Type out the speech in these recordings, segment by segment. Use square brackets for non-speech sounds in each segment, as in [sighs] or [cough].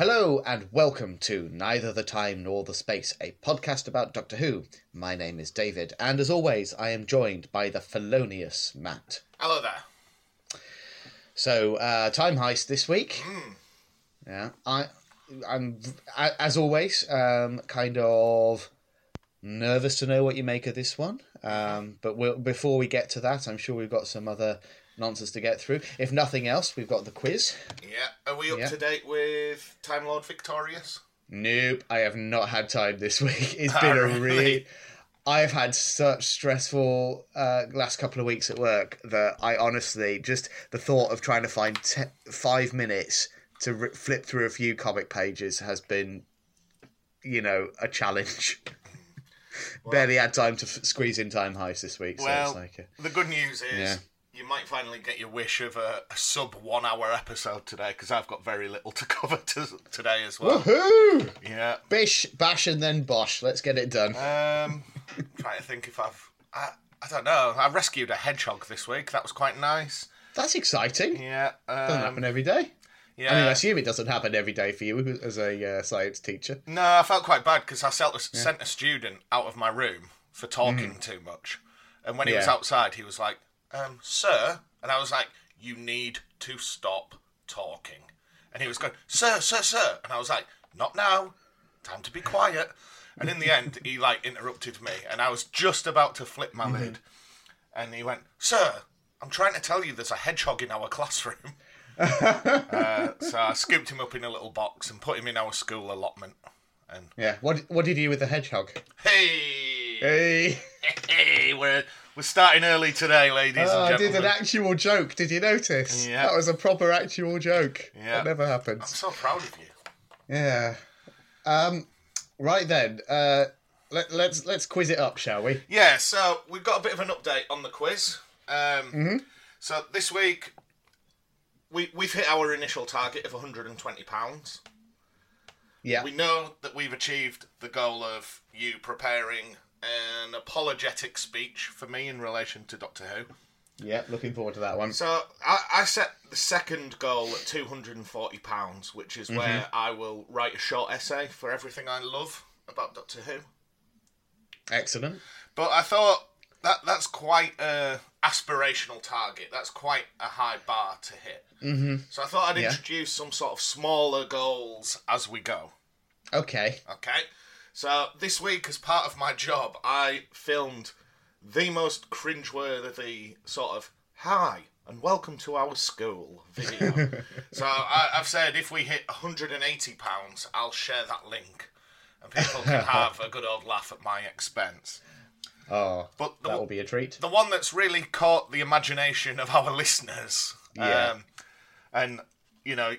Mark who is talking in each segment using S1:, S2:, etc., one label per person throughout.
S1: Hello and welcome to Neither the Time Nor the Space, a podcast about Doctor Who. My name is David, and as always, I am joined by the felonious Matt.
S2: Hello there.
S1: So, uh, time heist this week. Yeah, I, I'm as always um, kind of nervous to know what you make of this one. Um, but we'll, before we get to that, I'm sure we've got some other nonsense to get through. If nothing else, we've got the quiz.
S2: Yeah, are we up
S1: Yeah.
S2: to date with Time Lord Victorious?
S1: Nope, I have not had time this [laughs] week. It's been a
S2: Really?
S1: really. I've had such stressful uh, last couple of weeks at work that I honestly just the thought of trying to find te- five minutes to flip through a few comic pages has been, you know, a challenge. [laughs] Barely had time to f- squeeze in time heist this week, so
S2: Well,
S1: it's like, a,
S2: the good news is
S1: Yeah.
S2: You might finally get your wish of a, a sub one hour episode today because I've got very little to [laughs] cover to, today as well.
S1: woohoo!
S2: Yeah.
S1: Bish, bash, and then bosh. Let's get it done.
S2: Um, [laughs] trying to think if I've. I, I don't know. I rescued a hedgehog this week. That was quite nice.
S1: That's exciting.
S2: Yeah.
S1: Doesn't
S2: Um,
S1: happen every day.
S2: yeah.
S1: I mean, I assume it doesn't happen every day for you as a uh, science teacher.
S2: No, I felt quite bad because I sent a, sent a student out of my room for talking too much. And when he was
S1: Mm.
S2: Outside, he was like, um, Sir? And I was like, You need to stop talking. And he was going, Sir, sir, sir. And I was like, Not now. Time to be quiet. And in the end, he like interrupted me. And I was just about to flip my lid. And he went, Sir, I'm trying to tell you there's a hedgehog in our classroom. [laughs] uh, so I scooped him up in a little box and put him in our school allotment. And
S1: Yeah. What What did you do with the hedgehog?
S2: hey,
S1: Hey, [laughs]
S2: hey, we're we're starting early today, ladies
S1: oh,
S2: and gentlemen.
S1: I did an actual joke. Did you notice?
S2: Yeah.
S1: That was a proper actual joke.
S2: Yeah.
S1: That never
S2: happened.
S1: I'm
S2: so proud of you.
S1: Yeah. Um. Right then. Uh. Let, let's let's quiz it up, shall we?
S2: Yeah, so we've got a bit of an update on the quiz. Um,
S1: Mm-hmm.
S2: So this week, we we've hit our initial target of 120 pounds.
S1: Yeah.
S2: We know that we've achieved the goal of you preparing an apologetic speech for me in relation to Doctor Who.
S1: Yeah. Looking forward to that one.
S2: So I, I set the second goal at two hundred and forty pounds, which is where
S1: Mm-hmm.
S2: I will write a short essay for everything I love about Doctor Who.
S1: Excellent.
S2: But I thought that that's quite a aspirational target. That's quite a high bar to hit. Mm-hmm. So I thought I'd
S1: Yeah.
S2: introduce some sort of smaller goals as we go.
S1: Okay.
S2: Okay. So this week, as part of my job, I filmed the most cringeworthy sort of "Hi and welcome to our school" video. [laughs] so I, I've said if we hit 180 pounds, I'll share that link, and people can [laughs] have a good old laugh at my expense.
S1: Oh,
S2: But the,
S1: that will be a treat.
S2: the one that's really caught the imagination of our [laughs] listeners,
S1: Yeah.
S2: um, and you know,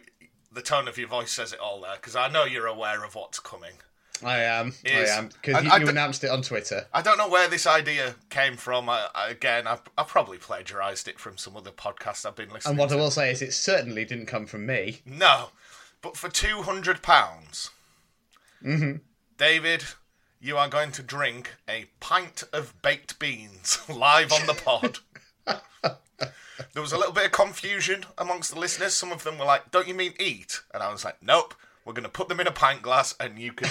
S2: the tone of your voice says it all there because I know you're aware of what's coming.
S1: I am.
S2: Is-
S1: I am because you,
S2: I
S1: you announced it on Twitter.
S2: I don't know where this idea came from. I, I, again, I've, I probably plagiarised it from some other podcast I've been listening to.
S1: And what I will say is, it certainly didn't come from me.
S2: No, but for two hundred pounds, mm-hmm. David, you are going to drink a pint of baked beans [laughs] live on the pod. [laughs] there was a little bit of confusion amongst the listeners. Some of them were like, "Don't you mean eat?" And I was like, "Nope. We're going to put them in a pint glass, and you can."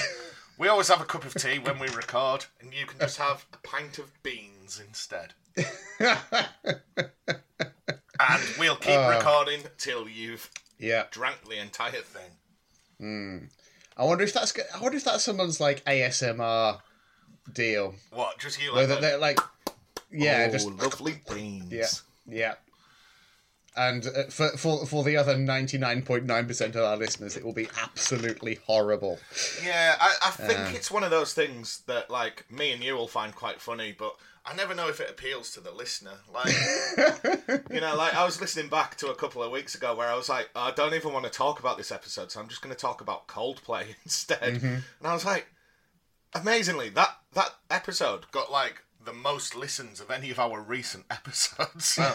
S2: We always have a cup of tea when we record, and you can just have a pint of beans instead. [laughs] and we'll keep oh. recording till you've
S1: Yeah.
S2: drank the entire thing. Hmm.
S1: I wonder if that's I wonder if that's someone's like ASMR deal.
S2: What? Just you like,
S1: they're, they're like, yeah,
S2: oh,
S1: just
S2: lovely beans.
S1: yeah, yeah. And uh, for, for for the other ninety nine point nine percent of our listeners, it will be absolutely horrible.
S2: Yeah, I, I think it's one of those things that like me and you will find quite funny, but I never know if it appeals to the listener. Like, [laughs] you know, like I was listening back to a couple of weeks ago where I was like, I don't even want to talk about this episode, so I'm just going to talk about Coldplay [laughs] instead. And I was like, amazingly, that that episode got like the most listens of any of our recent [laughs] episodes. So,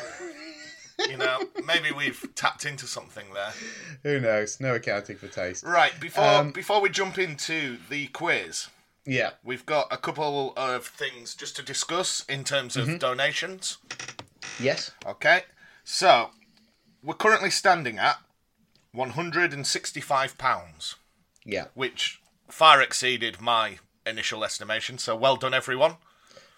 S2: you know, maybe we've tapped into something there.
S1: Who knows? No accounting for taste.
S2: Right before
S1: Um,
S2: before we jump into the quiz.
S1: Yeah.
S2: We've got a couple of things just to discuss in terms of donations.
S1: Yes.
S2: Okay, so we're currently standing at one hundred and sixty-five pounds.
S1: Yeah,
S2: which far exceeded my initial estimation. So well done, everyone.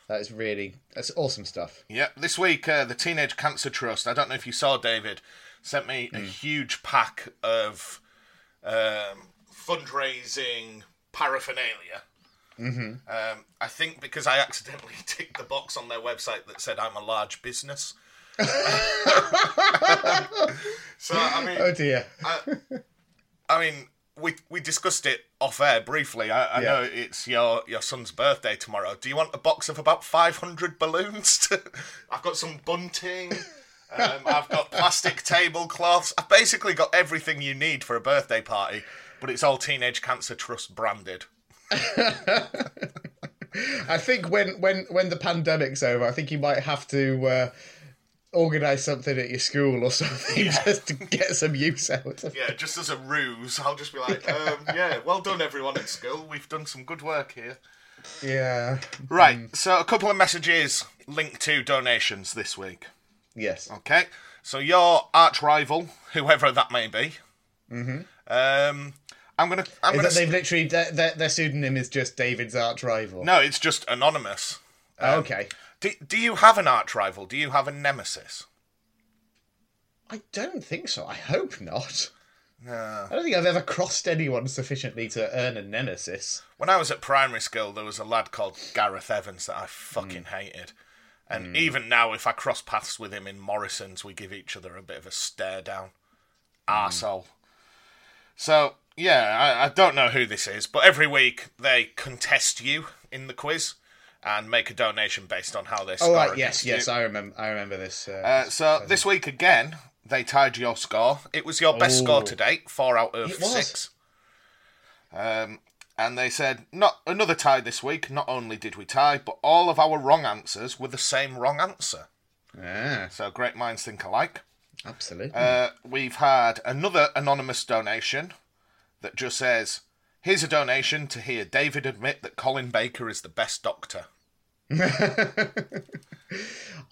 S1: That is really that's awesome stuff.
S2: Yeah, this week uh, the Teenage Cancer Trust. I don't know if you saw David sent me a huge pack of um, fundraising paraphernalia. Mm-hmm. Um, I think because I accidentally [laughs] ticked the box on their website that said I'm a large business. [laughs] [laughs] so I mean,
S1: Oh dear.
S2: I, I mean, we we discussed it off air briefly. I, I
S1: Yeah.
S2: know it's your your son's birthday tomorrow. Do you want a box of about five hundred balloons? To, [laughs] I've got some bunting. Um, I've got plastic tablecloths. I've basically got everything you need for a birthday party, but it's all Teenage Cancer Trust branded. [laughs]
S1: I think when when when the pandemic's over, I think you might have to uh, organise something at your school or [laughs] something just to get some use out of it.
S2: Yeah, just as a ruse, I'll just be like, um, [laughs] yeah, well done everyone at school. We've done some good work here.
S1: Yeah.
S2: Right, so a couple of messages linked to donations this week.
S1: Yes.
S2: Okay, so your arch rival, whoever that may be, mm-hmm. um, I'm gonna, I'm
S1: Is
S2: gonna.
S1: that they've literally their, their, their pseudonym is just David's arch rival?
S2: no, it's just anonymous.
S1: Oh, okay.
S2: Do, do you have an arch rival? Do you have a nemesis?
S1: I don't think so. I hope not.
S2: No.
S1: I don't think I've ever crossed anyone sufficiently to earn a nemesis.
S2: When I was at primary school, there was a lad called Gareth Evans that I fucking hmm. hated. And hmm. even now, if I cross paths with him in Morrison's, we give each other a bit of a stare down. Hmm. Arsehole. So, yeah, I, I don't know who this is, but every week they contest you in the quiz and make a donation based on how they
S1: Oh,
S2: score
S1: right,
S2: against
S1: yes,
S2: you.
S1: yes, I remember. I remember this. Uh,
S2: Uh, so this week again, they tied your score. It was your best score
S1: Oh.
S2: to date, four out of six. Um, and they said, not another tie this week. Not only did we tie, but all of our wrong answers were the same wrong answer.
S1: Yeah.
S2: So great minds think alike.
S1: absolutely.
S2: Uh, we've had another anonymous donation that just says, "Here's a donation to hear David admit that Colin Baker is the best doctor." [laughs]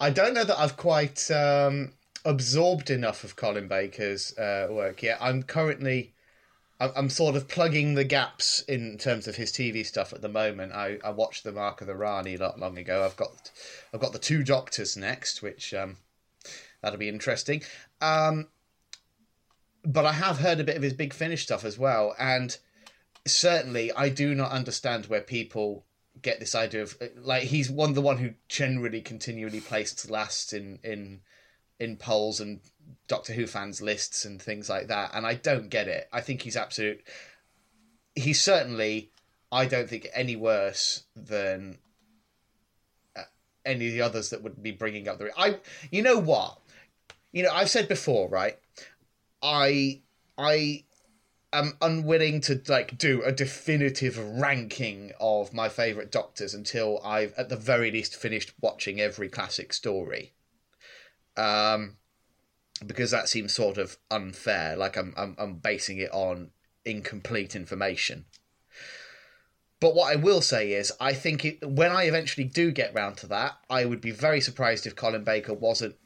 S1: I don't know that I've quite um, absorbed enough of Colin Baker's uh, work yet. I'm currently, I'm, sort of plugging the gaps in terms of his TV stuff at the moment. I, I watched the Mark of the Rani not long ago. I've got, I've got the Two Doctors next, which um, that'll be interesting. Um, but I have heard a bit of his Big Finish stuff as well, and certainly I do not understand where people get this idea of like he's one the one who generally continually placed last in in in polls and Doctor Who fans lists and things like that, and I don't get it. I think he's absolute. He's certainly, I don't think any worse than uh, any of the others that would be bringing up the. I, you know what, you know I've said before, right? I I am unwilling to like do a definitive ranking of my favorite doctors until I've at the very least finished watching every classic story. Um because that seems sort of unfair like I'm I'm I'm basing it on incomplete information. But what I will say is, I think it, when I eventually do get round to that, I would be very surprised if Colin Baker wasn't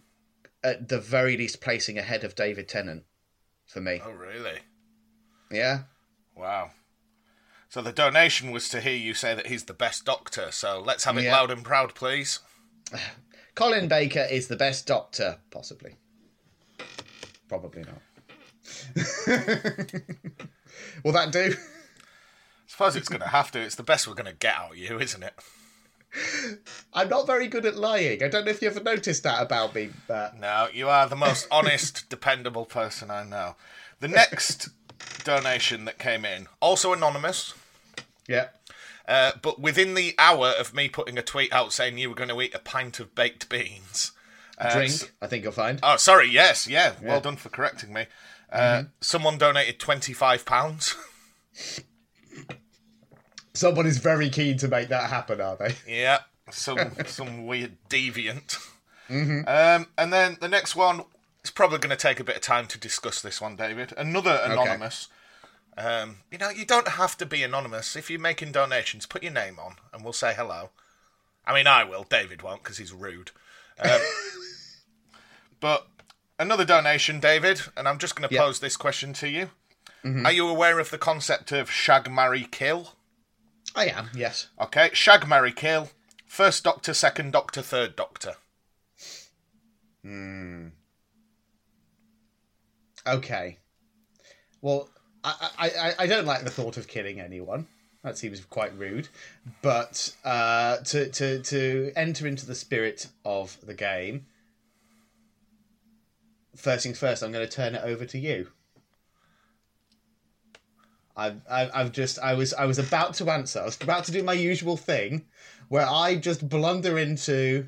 S1: at the very least placing ahead of David Tennant for me.
S2: Oh, really?
S1: Yeah.
S2: Wow. So the donation was to hear you say that he's the best doctor. So let's have it
S1: Yeah.
S2: loud and proud, please. [sighs]
S1: Colin Baker is the best doctor, possibly. Probably not. [laughs] Will that do?
S2: I suppose it's going to have to. It's the best we're going to get out of you, isn't it? [laughs]
S1: I'm not very good at lying. I don't know if you ever noticed that about me, but
S2: No, you are the most honest, [laughs] dependable person I know. The next donation that came in, also anonymous,
S1: yeah.
S2: uh, but within the hour of me putting a tweet out saying you were going to eat a pint of baked beans. uh,
S1: Drink,
S2: s-
S1: I think you'll find.
S2: oh, sorry, yes, yeah, well
S1: Yeah.
S2: done for correcting me. Uh,
S1: Mm-hmm.
S2: Someone donated £25. [laughs]
S1: Someone is very keen to make that happen, are they?
S2: Yeah, some [laughs] some weird deviant.
S1: Mm-hmm.
S2: Um, and then the next one is probably going to take a bit of time to discuss this one, David. Another anonymous. Um, you know, you don't have to be anonymous. If you're making donations, put your name on, and we'll say hello. I mean, I will. David won't because he's rude. Um, [laughs] but another donation, David, and I'm just going to
S1: Yeah.
S2: pose this question to you. Are you aware of the concept of shag, marry, kill?
S1: I am. Yes.
S2: Okay, shag, marry, kill. First Doctor, second Doctor, third Doctor.
S1: Okay. Well, I, I, I- don't like the thought of killing anyone. That seems quite rude. But uh, to, to, to enter into the spirit of the game, first things first, I'm going to turn it over to you. I've, I've, just I was I was about to answer. I was about to do my usual thing, where I just blunder into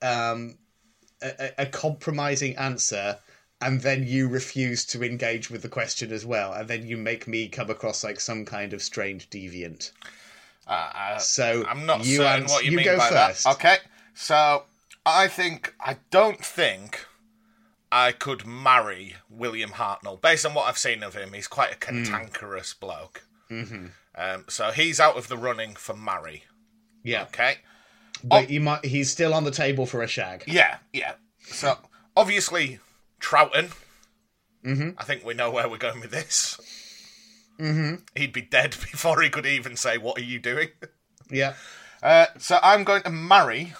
S1: um, a- a compromising answer and then you refuse to engage with the question as well and then you make me come across like some kind of strange deviant
S2: Uh, uh,
S1: so
S2: I'm not
S1: you
S2: certain
S1: ans-
S2: what you,
S1: you
S2: mean
S1: go
S2: by
S1: first
S2: that. Okay, so I think I don't think I could marry William Hartnell based on what I've seen of him. He's quite a
S1: Hmm.
S2: cantankerous bloke. Mm-hmm. Um, so he's out of the running for marry.
S1: yeah
S2: Okay.
S1: but you might he's still on the table for a shag
S2: Yeah, yeah. So obviously Troughton. Mm-hmm. I think we know where we're going with this. Mm-hmm. He'd be dead [laughs] before he could even say, "What are you doing?"
S1: yeah
S2: Uh, so I'm going to marry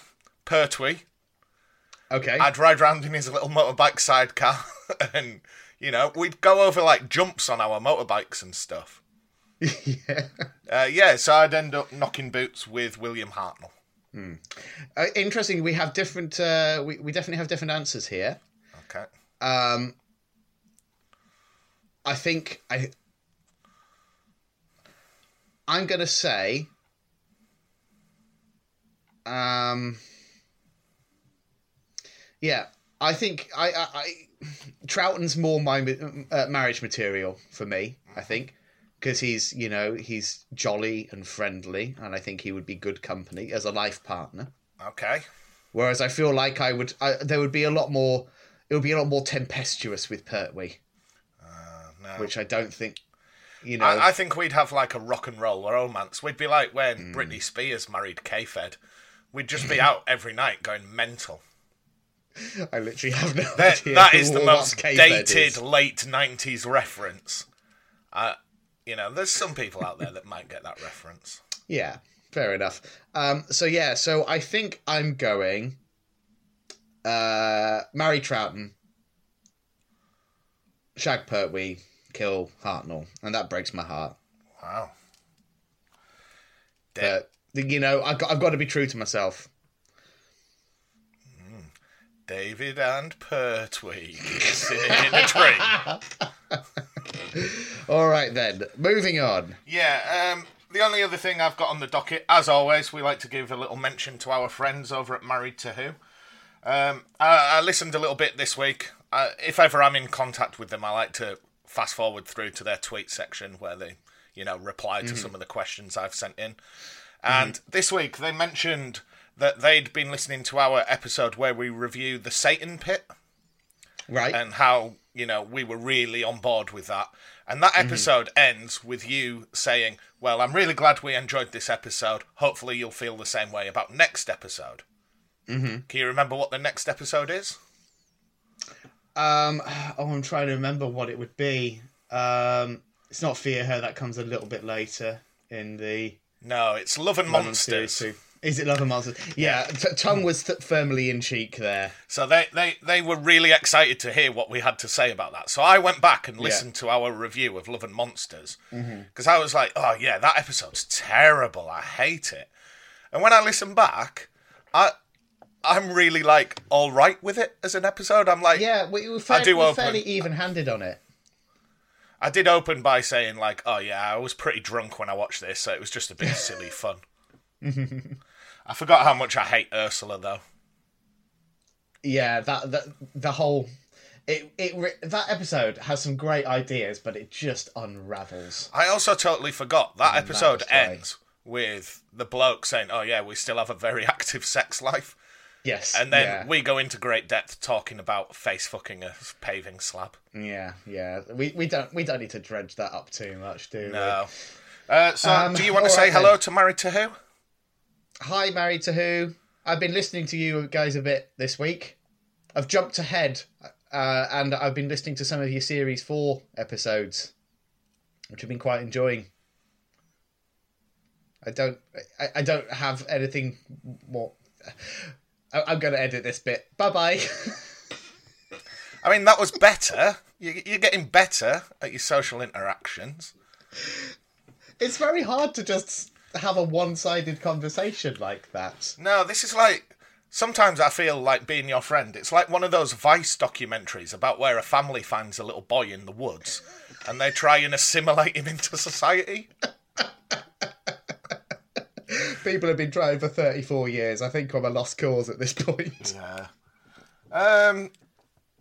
S2: Pertwee.
S1: okay
S2: I'd ride around in his little motorbike sidecar, [laughs] and you know we'd go over like jumps on our motorbikes and stuff. [laughs]
S1: yeah
S2: Uh, yeah, so I'd end up knocking boots with William Hartnell.
S1: uh, interesting we have different uh, we, we definitely have different answers here
S2: Okay.
S1: Um i think i i'm gonna say um yeah i think i i, I troughton's more my uh, marriage material for me i think because he's you know he's jolly and friendly and i think he would be good company as a life partner
S2: Okay.
S1: Whereas I feel like I would, I, there would be a lot more. It would be a lot more tempestuous with Pertwee,
S2: No.
S1: which I don't think. You know,
S2: I, I think we'd have like a rock and roll romance. We'd be like when
S1: Hmm.
S2: Britney Spears married K-Fed. We'd just be out [laughs] every night going mental.
S1: I literally have no
S2: That,
S1: idea.
S2: that is the most
S1: K-Fed
S2: dated
S1: is.
S2: late 90s reference. Uh, you know, there's some people out there that might get that reference. [laughs]
S1: Yeah, fair enough. Um, so yeah, so I think I'm going. Uh, marry Troughton, shag Pertwee, kill Hartnell, and that breaks my heart.
S2: Wow. Da-
S1: But you know, I've got, I've got to be true to myself.
S2: David and Pertwee kissing in a tree. [laughs]
S1: All right then, moving on.
S2: Yeah, um, the only other thing I've got on the docket, as always, we like to give a little mention to our friends over at Married to Who. Um, I, I listened a little bit this week. Uh, if ever I'm in contact with them, I like to fast forward through to their tweet section where they, you know, reply to some of the questions I've sent in. And this week they mentioned that they'd been listening to our episode where we review the Satan Pit
S1: Right.
S2: and how you know we were really on board with that. And that episode ends with you saying, "Well, I'm really glad we enjoyed this episode. Hopefully, you'll feel the same way about next episode." Mm-hmm. Can you remember what the next episode is?
S1: Um, oh, I'm trying to remember what it would be. Um, it's not Fear Her. That comes a little bit later in the
S2: No, it's Love and
S1: series
S2: Monsters.
S1: too. Is it Love and Monsters? Yeah, t- tongue was th- firmly in cheek there.
S2: So they, they, they were really excited to hear what we had to say about that. So I went back and listened to our review of Love and Monsters because I was like, oh yeah, that episode's terrible. I hate it. And when I listened back, I I'm really like all right with it as an episode. I'm like,
S1: Yeah, we were, fair-
S2: do
S1: we were
S2: open.
S1: fairly even-handed on it.
S2: I did open by saying like, oh yeah, I was pretty drunk when I watched this, so it was just a bit [laughs] silly fun. I forgot how much I hate Ursula though.
S1: Yeah, that that the whole it it that episode has some great ideas, but it just unravels.
S2: I also totally forgot that episode ends with the bloke saying, "Oh yeah, we still have a very [laughs] active sex life,"
S1: Yes,
S2: and then
S1: yeah,
S2: we go into great depth talking about face fucking a paving slab.
S1: yeah, yeah. We we don't we don't need to dredge that up too much, do we?
S2: No. Uh, so,
S1: Um,
S2: do you want to say
S1: right
S2: hello
S1: then.
S2: to Married to Who?
S1: Hi, married to who? I've been listening to you guys a bit this week. I've jumped ahead uh, and I've been listening to some of your series four episodes, which I've been quite enjoying. I don't. I, I don't have anything more. I, I'm going to edit this bit. Bye bye. [laughs]
S2: I mean, that was better. You- You're getting better at your social interactions.
S1: it's very hard to just have a one-sided conversation like that.
S2: No, this is like. Sometimes I feel like being your friend. It's like one of those Vice documentaries about where a family finds a little boy in the woods and they try and assimilate him into society. [laughs]
S1: People have been trying for 34 years. I think I'm a lost cause at this point.
S2: Yeah. Um.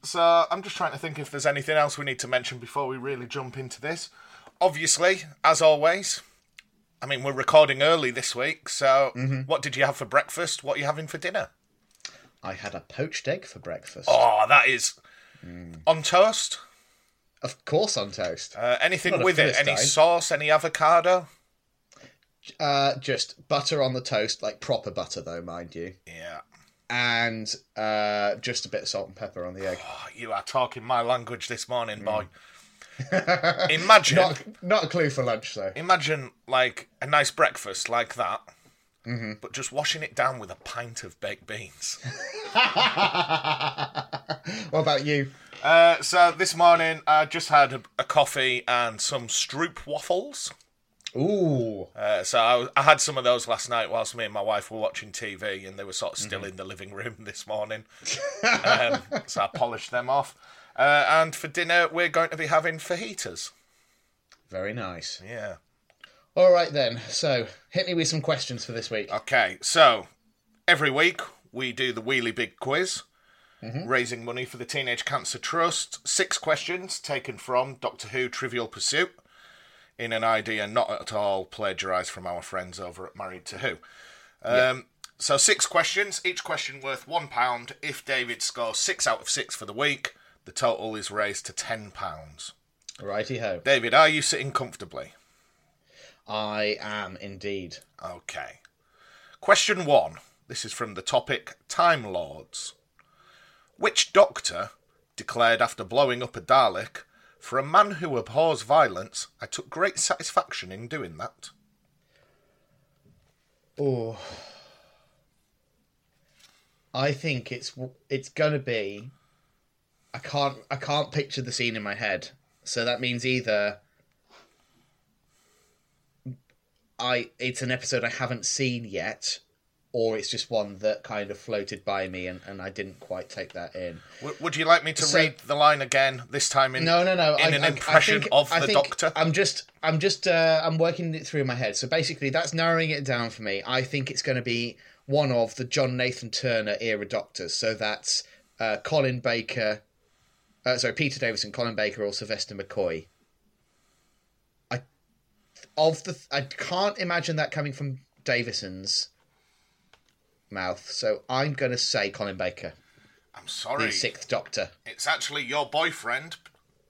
S2: So I'm just trying to think if there's anything else we need to mention before we really jump into this. Obviously, as always, I mean we're recording early this week. So what did you have for breakfast? What are you having for dinner?
S1: I had a poached egg for breakfast.
S2: Oh, that is on toast.
S1: Of course, on toast.
S2: Uh, anything with it? Any sauce? Any avocado?
S1: Uh, just butter on the toast, like proper butter, though, mind you,
S2: Yeah.
S1: and uh, just a bit of salt and pepper on the egg.
S2: Oh, you are talking my language this morning, boy. Imagine, [laughs]
S1: Not, not a clue for lunch, though.
S2: imagine like a nice breakfast like that,
S1: Mm-hmm.
S2: but just washing it down with a pint of baked beans. [laughs]
S1: What about you?
S2: uh, so this morning I just had a, a coffee and some Stroop waffles.
S1: Ooh,
S2: Uh, so I, I had some of those last night whilst me and my wife were watching TV, and they were sort of
S1: Mm-hmm.
S2: still in the living room [laughs] this morning. [laughs] um, so I polished them off. Uh, and for dinner, we're going to be having fajitas.
S1: very nice.
S2: Yeah.
S1: All right then. So, hit me with some questions for this week.
S2: Okay, so every week we do the Wheelie Big Quiz, raising money for the Teenage Cancer Trust. Six questions taken from Doctor Who Trivial Pursuit in an idea not at all plagiarised from our friends over at Married to Who. Um, So six questions, each question worth one pound. If David scores six out of six for the week, the total is raised to ten pounds.
S1: Righty ho.
S2: David, are you sitting comfortably?
S1: I am indeed.
S2: Okay. Question one. This is from the topic Time Lords. Which doctor declared after blowing up a Dalek, For a man who abhors violence, I took great satisfaction in doing that?
S1: Oh, I think it's it's gonna be. I can't I can't picture the scene in my head, so that means either I it's an episode I haven't seen yet, or it's just one that kind of floated by me and, and I didn't quite take that in.
S2: Would you like me to
S1: So-
S2: read the line again, this time in,
S1: No, no, no.
S2: in
S1: I,
S2: an
S1: I- I
S2: impression
S1: think-
S2: of
S1: I
S2: the Doctor?
S1: I'm just, I'm just, uh, I'm working it through in my head. So basically, that's narrowing it down for me. I think it's going to be one of the John Nathan Turner era doctors. So that's uh, Colin Baker, uh, sorry, Peter Davison, Colin Baker, or Sylvester McCoy. I of the, I can't imagine that coming from Davison's mouth. So I'm going to say Colin Baker,
S2: I'm sorry. the.
S1: Sixth Doctor.
S2: It's actually your boyfriend,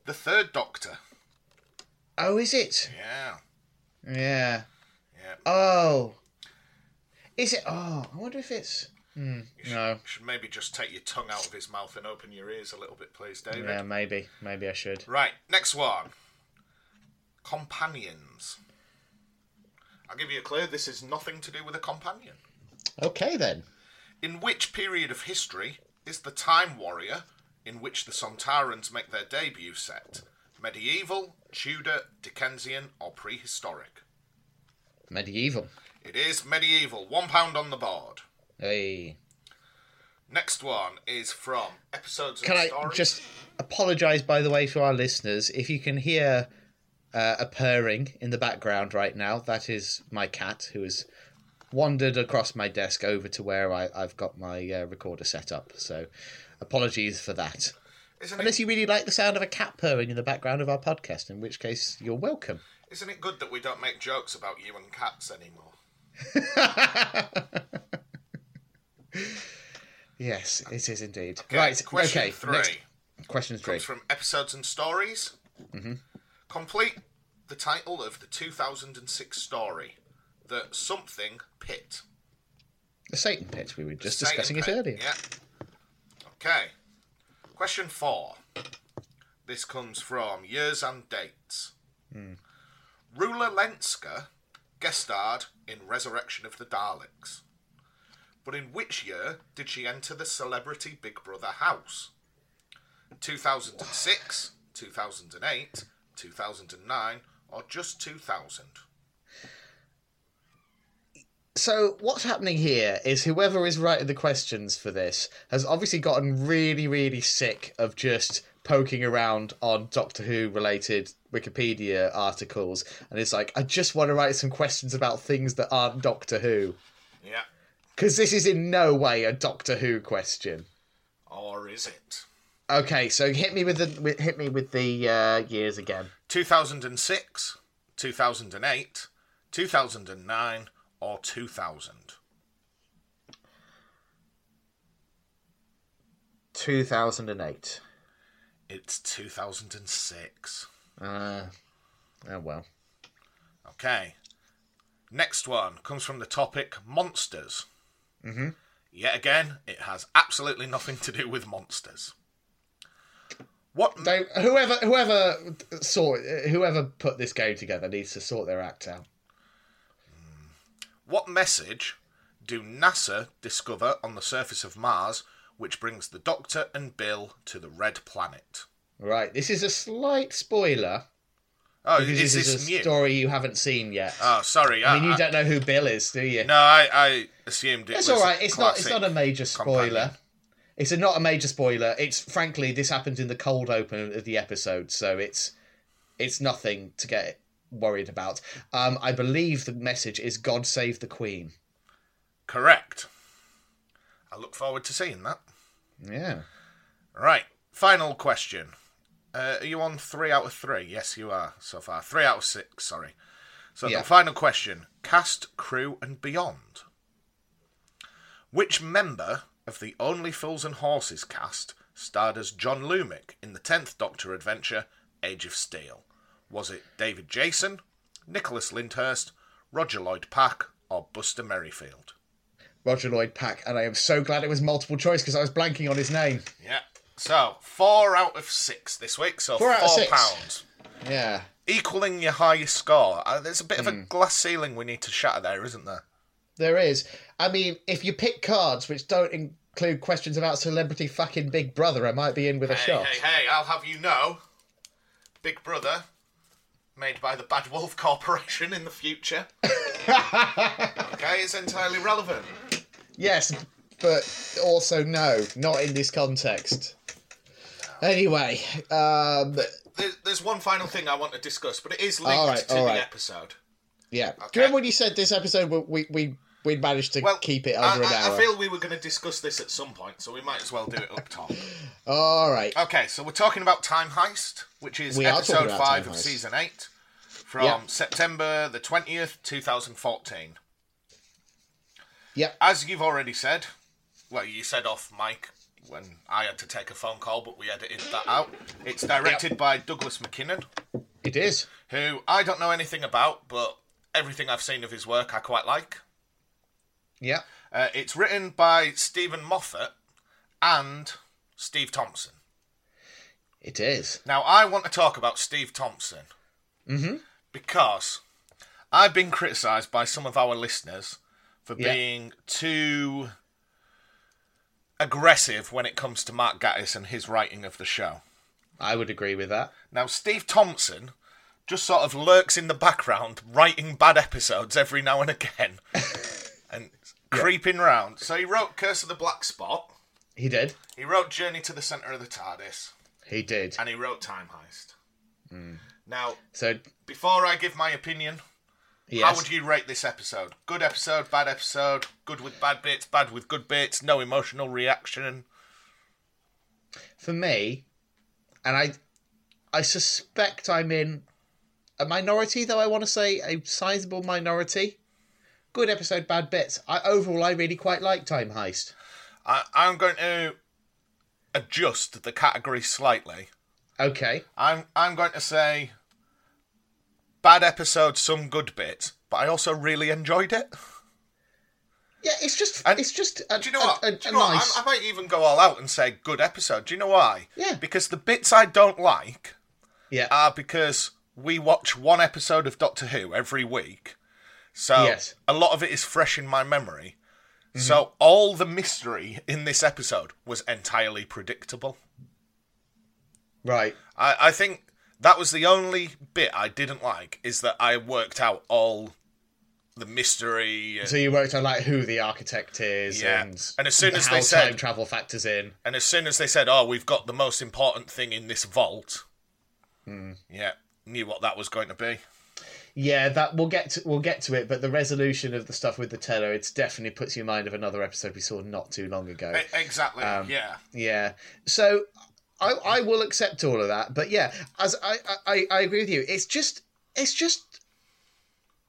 S2: the third doctor.
S1: Oh, is it?
S2: Yeah.
S1: Yeah.
S2: Yeah.
S1: Oh. Is it? Oh, I wonder if it's. Hmm, no.
S2: Should maybe just take your tongue out of his mouth and open your ears a little bit, please, David.
S1: Yeah, maybe. Maybe I should.
S2: Right, next one. Companions. I'll give you a clue. This is nothing to do with a companion.
S1: Okay then.
S2: In which period of history is the Time Warrior in which the Sontarans make their debut set? Medieval, Tudor, Dickensian, or prehistoric?
S1: Medieval.
S2: It is medieval. One pound on the board.
S1: Hey.
S2: Next one is from episodes
S1: Can I
S2: stories.
S1: just apologise, by the way, to our listeners? If you can hear uh, a purring in the background right now, that is my cat who is wandered across my desk over to where I, I've got my uh, recorder set up. So apologies for that.
S2: Isn't it,
S1: Unless you really like the sound of a cat purring in the background of our podcast, in which case you're welcome.
S2: isn't it good that we don't make jokes about you and cats anymore? [laughs]
S1: Yes, it is indeed.
S2: Okay,
S1: right.
S2: Question
S1: okay.
S2: three.
S1: Next question three.
S2: comes from episodes and stories. Mm-hmm. Complete the title of the 2006 story, the something pit.
S1: The Satan pit. We were just
S2: Satan
S1: discussing it earlier.
S2: Yeah. Okay. Question four. This comes from Years and Dates. Hmm. Rula Lenska guest starred in Resurrection of the Daleks. But in which year did she enter the celebrity Big Brother house? 2006, 2008, 2009, or just 2000?
S1: So what's happening here is whoever is writing the questions for this has obviously gotten really, really sick of just poking around on Doctor Who related Wikipedia articles, and it's like, I just want to write some questions about things that aren't Doctor Who,
S2: Yeah.
S1: because this is in no way a Doctor Who question.
S2: Or is it?
S1: Okay, so hit me with the hit me with the uh, years again.
S2: 2006, 2008, 2009, or 2000?
S1: Two thousand and eight.
S2: It's 2006.
S1: Uh, oh well.
S2: Okay. Next one comes from the topic monsters. Mm-hmm. Yet again, it has absolutely nothing to do with monsters. What
S1: whoever whoever sort whoever put this game together needs to sort their act out.
S2: What message do NASA discover on the surface of Mars which brings the Doctor and Bill to the Red Planet?
S1: Right, this is a slight spoiler
S2: Oh,
S1: because
S2: is
S1: this is a
S2: new?
S1: story you haven't seen yet.
S2: Oh, sorry.
S1: I mean, you don't know who Bill is, do you?
S2: No, I, I assumed it
S1: it's all right. It's not. It's not a major spoiler.
S2: companion.
S1: It's a, not a major spoiler. It's frankly, this happens in the cold open of the episode, so it's it's nothing to get worried about. Um, I believe the message is "God save the Queen."
S2: Correct. I look forward to seeing that.
S1: Yeah.
S2: Right, final question. Uh, are you on three out of three? Yes, you are so far. Three out of six, sorry. So
S1: Yeah.
S2: the final question cast, crew, and beyond. Which member of the Only Fools and Horses cast starred as John Lumic in the 10th Doctor adventure, Age of Steel? Was it David Jason, Nicholas Lyndhurst, Roger Lloyd Pack, or Buster Merryfield?
S1: Roger Lloyd Pack, and I am so glad it was multiple choice because I was blanking on his name.
S2: Yeah. So, four out of six this week, so
S1: Four
S2: four,
S1: of
S2: pounds.
S1: Yeah.
S2: equaling your highest score. Uh, there's a bit of
S1: Hmm.
S2: a glass ceiling we need to shatter there, isn't there?
S1: There is. I mean, if you pick cards which don't include questions about celebrity fucking Big Brother, I might be in with a
S2: Hey,
S1: shot.
S2: hey, hey, I'll have you know, Big Brother, made by the Bad Wolf Corporation in the future. [laughs] okay, it's entirely relevant.
S1: Yes, but also no, not in this context. Anyway, um,
S2: There's, there's one final thing I want to discuss, but it is linked
S1: right,
S2: to the
S1: right.
S2: episode.
S1: yeah. Do you remember when you said this episode we we we we managed to
S2: Well,
S1: keep it
S2: I,
S1: under an
S2: I-
S1: hour?
S2: I feel we were going to discuss this at some point, so we might as well do it up top. [laughs]
S1: All right.
S2: Okay, so we're talking about Time Heist, which is
S1: We
S2: episode 5 of
S1: Heist.
S2: season 8 from
S1: Yeah.
S2: September the 20th, 2014.
S1: Yep.
S2: As you've already said, well, you said off mic when I had to take a phone call, but we edited that out. It's directed by Douglas Mackinnon,
S1: It is.
S2: who I don't know anything about, but everything I've seen of his work I quite like.
S1: Yeah.
S2: Uh, it's written by Steven Moffat and Steve Thompson.
S1: It is.
S2: Now, I want to talk about Steve Thompson because I've been criticised by some of our listeners for
S1: Yeah.
S2: being too aggressive when it comes to Mark Gatiss and his writing of the show.
S1: I would agree with that.
S2: Now, Steve Thompson just sort of lurks in the background, writing bad episodes every now and again, [laughs] creeping round. So he wrote Curse of the Black Spot.
S1: He did.
S2: He wrote Journey to the Centre of the TARDIS,
S1: He did.
S2: and he wrote Time Heist. Mm. Now,
S1: So
S2: before I give my opinion,
S1: yes.
S2: how would you rate this episode? Good episode, bad episode, good with bad bits, bad with good bits, no emotional reaction.
S1: for me, and I, I suspect I'm in a minority, though I want to say a sizable minority. Good episode, bad bits. I overall I really quite like Time Heist.
S2: I, I'm going to adjust the category slightly.
S1: Okay,
S2: I'm I'm going to say bad episode, some good bits, but I also really enjoyed it.
S1: Yeah, it's just
S2: And
S1: it's just a,
S2: Do you know what?
S1: a, a,
S2: Do you know what?
S1: nice.
S2: I, I might even go all out and say good episode. Do you know why?
S1: Yeah.
S2: Because the bits I don't like
S1: yeah,
S2: are because we watch one episode of Doctor Who every week. So
S1: Yes.
S2: a lot of it is fresh in my memory.
S1: Mm-hmm.
S2: So all the mystery in this episode was entirely predictable.
S1: right.
S2: I, I think that was the only bit I didn't like is that I worked out all the mystery and,
S1: So you worked out like who the architect is,
S2: Yeah.
S1: and
S2: And as soon as
S1: how
S2: they said-
S1: time travel factors in.
S2: and as soon as they said, "Oh, we've got the most important thing in this vault,"
S1: Hmm.
S2: yeah, knew what that was going to be.
S1: Yeah, that we'll get to we'll get to it, but the resolution of the stuff with the teller, it's definitely puts you in mind of another episode we saw not too long ago.
S2: Exactly.
S1: Um,
S2: yeah.
S1: Yeah. So I I will accept all of that, but yeah, as I I, I agree with you. It's just it's just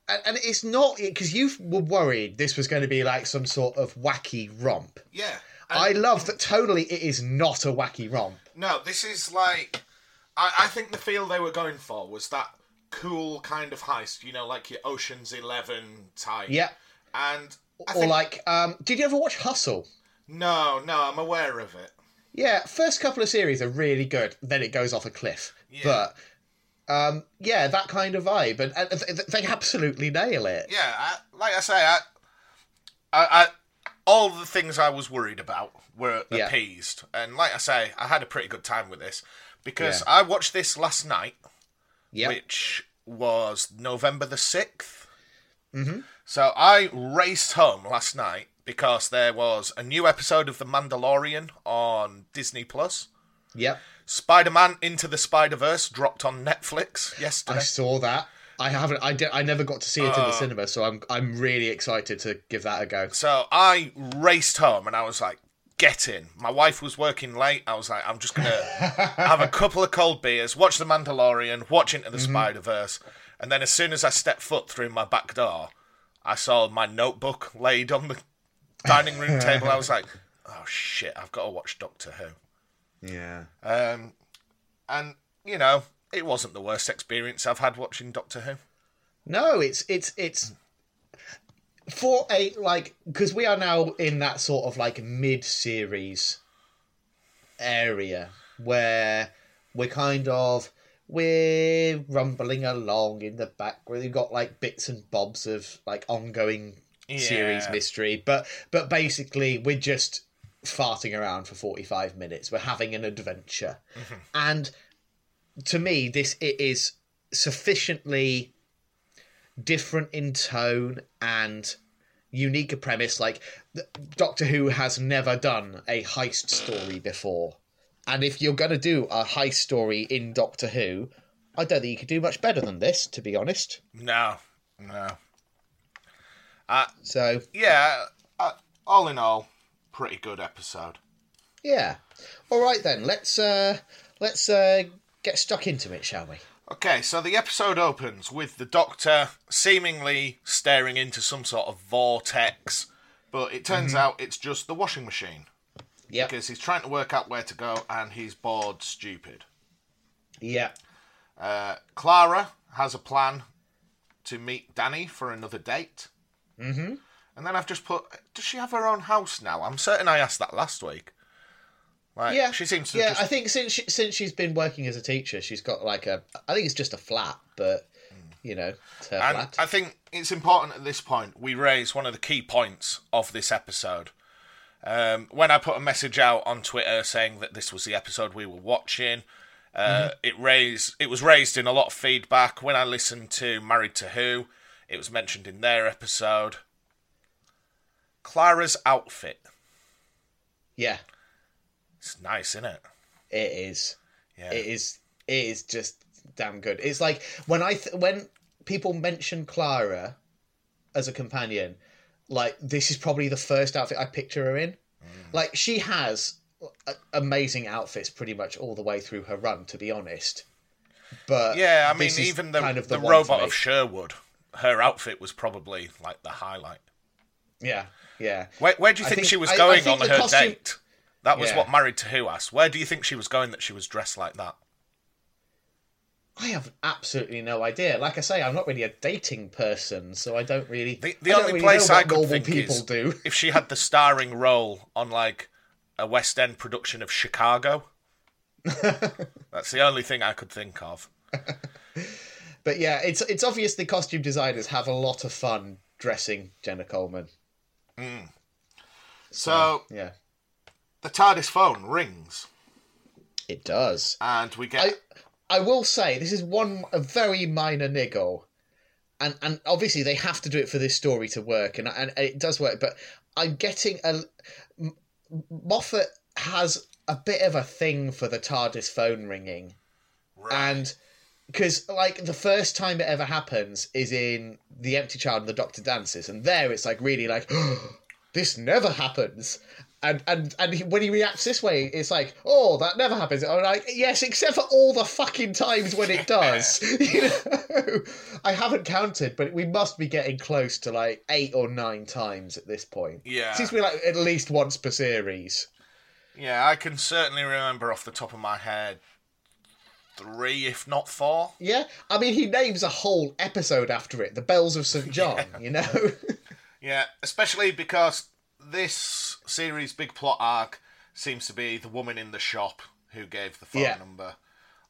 S1: and, and it's not because you were worried this was going to be like some sort of wacky romp.
S2: Yeah.
S1: I love that totally it is not a wacky romp.
S2: No, this is like. I, I think the feel they were going for was that cool kind of heist, you know, like your Ocean's Eleven type.
S1: Yeah.
S2: And I
S1: Or
S2: think,
S1: like, um, did you ever watch Hustle?
S2: no, no, I'm aware of it.
S1: Yeah, first couple of series are really good. Then it goes off a cliff.
S2: Yeah.
S1: But um, yeah, that kind of vibe, and, and they absolutely nail it.
S2: Yeah, I, like I say, I, I, I, all the things I was worried about were
S1: Yeah.
S2: appeased, and like I say, I had a pretty good time with this because
S1: Yeah.
S2: I watched this last night,
S1: Yeah,
S2: which was November the 6th. Mm-hmm. So I raced home last night because there was a new episode of The Mandalorian on Disney Plus.
S1: yep.
S2: Spider-Man Into the Spider-Verse dropped on Netflix yesterday.
S1: I saw that. I haven't. I did. I never got to see it in the
S2: Uh.
S1: cinema, so I'm. I'm really excited to give that a go.
S2: So I raced home and I was like, get in. My wife was working late. I was like, I'm just going [laughs] to have a couple of cold beers, watch The Mandalorian, watch Into the Spider Verse. And then as soon as I stepped foot through my back door, I saw my notebook laid on the [laughs] dining room table. I was like, oh shit, I've got to watch Doctor Who.
S1: Yeah.
S2: Um, and, you know, it wasn't the worst experience I've had watching Doctor Who.
S1: No, it's it's it's for a like because we are now in that sort of like mid series area where we're kind of we're rumbling along in the back where we've got like bits and bobs of like ongoing series mystery but but basically we're just farting around for 45 minutes. We're having an adventure. Mm-hmm. And to me this it is sufficiently different in tone and unique a premise. Like Doctor Who has never done a heist story before, and if you're going to do a heist story in Doctor Who, I don't think you could do much better than this, to be honest.
S2: No, no.
S1: So
S2: Yeah, uh, all in all, pretty good episode.
S1: yeah, all right then. Let's uh, let's uh, get stuck into it, shall we?
S2: Okay, so the episode opens with the Doctor seemingly staring into some sort of vortex, but it turns out it's just the washing machine
S1: Yeah,
S2: because he's trying to work out where to go and he's bored stupid.
S1: yeah,
S2: Uh, Clara has a plan to meet Danny for another date. Mm-hmm. And then I've just put, does she have her own house now? I'm certain I asked that last week. Like,
S1: yeah.
S2: she seems to
S1: Yeah,
S2: just
S1: I think since she, since she's been working as a teacher, she's got like a. I think it's just a flat, but you know,
S2: And
S1: flat.
S2: I think it's important at this point we raise one of the key points of this episode. Um, when I put a message out on Twitter saying that this was the episode we were watching, uh, it raised it was raised in a lot of feedback. When I listened to Married to Who, it was mentioned in their episode. Clara's outfit.
S1: yeah,
S2: It's nice, isn't it?
S1: it is.
S2: Yeah.
S1: It is. It is just damn good. It's like when I th- when people mention Clara as a companion, like this is probably the first outfit I picture her in.
S2: Mm.
S1: Like she has a- amazing outfits pretty much all the way through her run, to be honest. But
S2: Yeah, I mean, even the,
S1: kind of
S2: the,
S1: the,
S2: robot of Sherwood, her outfit was probably like the highlight.
S1: yeah, yeah.
S2: Where, where do you think,
S1: think-
S2: she was
S1: I- I
S2: going
S1: think
S2: on her
S1: costume-
S2: date? That was
S1: Yeah.
S2: what Married to Who asked. Where do you think she was going that she was dressed like that?
S1: I have absolutely no idea. Like I say, I'm not really a dating person, so I don't really.
S2: The, the only
S1: really
S2: place I could think
S1: people
S2: is
S1: do.
S2: if she had the starring role on like a West End production of Chicago. [laughs] That's the only thing I could think of. [laughs]
S1: But yeah, it's it's obvious the costume designers have a lot of fun dressing Jenna Coleman. Mm.
S2: So
S1: Yeah,
S2: the TARDIS phone rings,
S1: it does.
S2: and we get
S1: I I will say this is one a very minor niggle, and and obviously they have to do it for this story to work, and and it does work. But I'm getting a Moffat has a bit of a thing for the TARDIS phone ringing,
S2: right.
S1: and because like the first time it ever happens is in the Empty Child and the Doctor Dances, and there it's like really like [gasps] this never happens. And and and he, when he reacts this way, it's like, oh, that never happens. I'm like, yes, except for all the fucking times when it does. [laughs] [laughs] you know, I haven't counted, but we must be getting close to like eight or nine times at this point.
S2: Yeah.
S1: it seems to be like at least once per series.
S2: yeah, I can certainly remember off the top of my head three, if not four.
S1: Yeah, I mean, he names a whole episode after it, "The Bells of St [laughs] John." You know.
S2: Yeah, especially because this series' big plot arc seems to be the woman in the shop who gave the phone
S1: Yeah.
S2: number.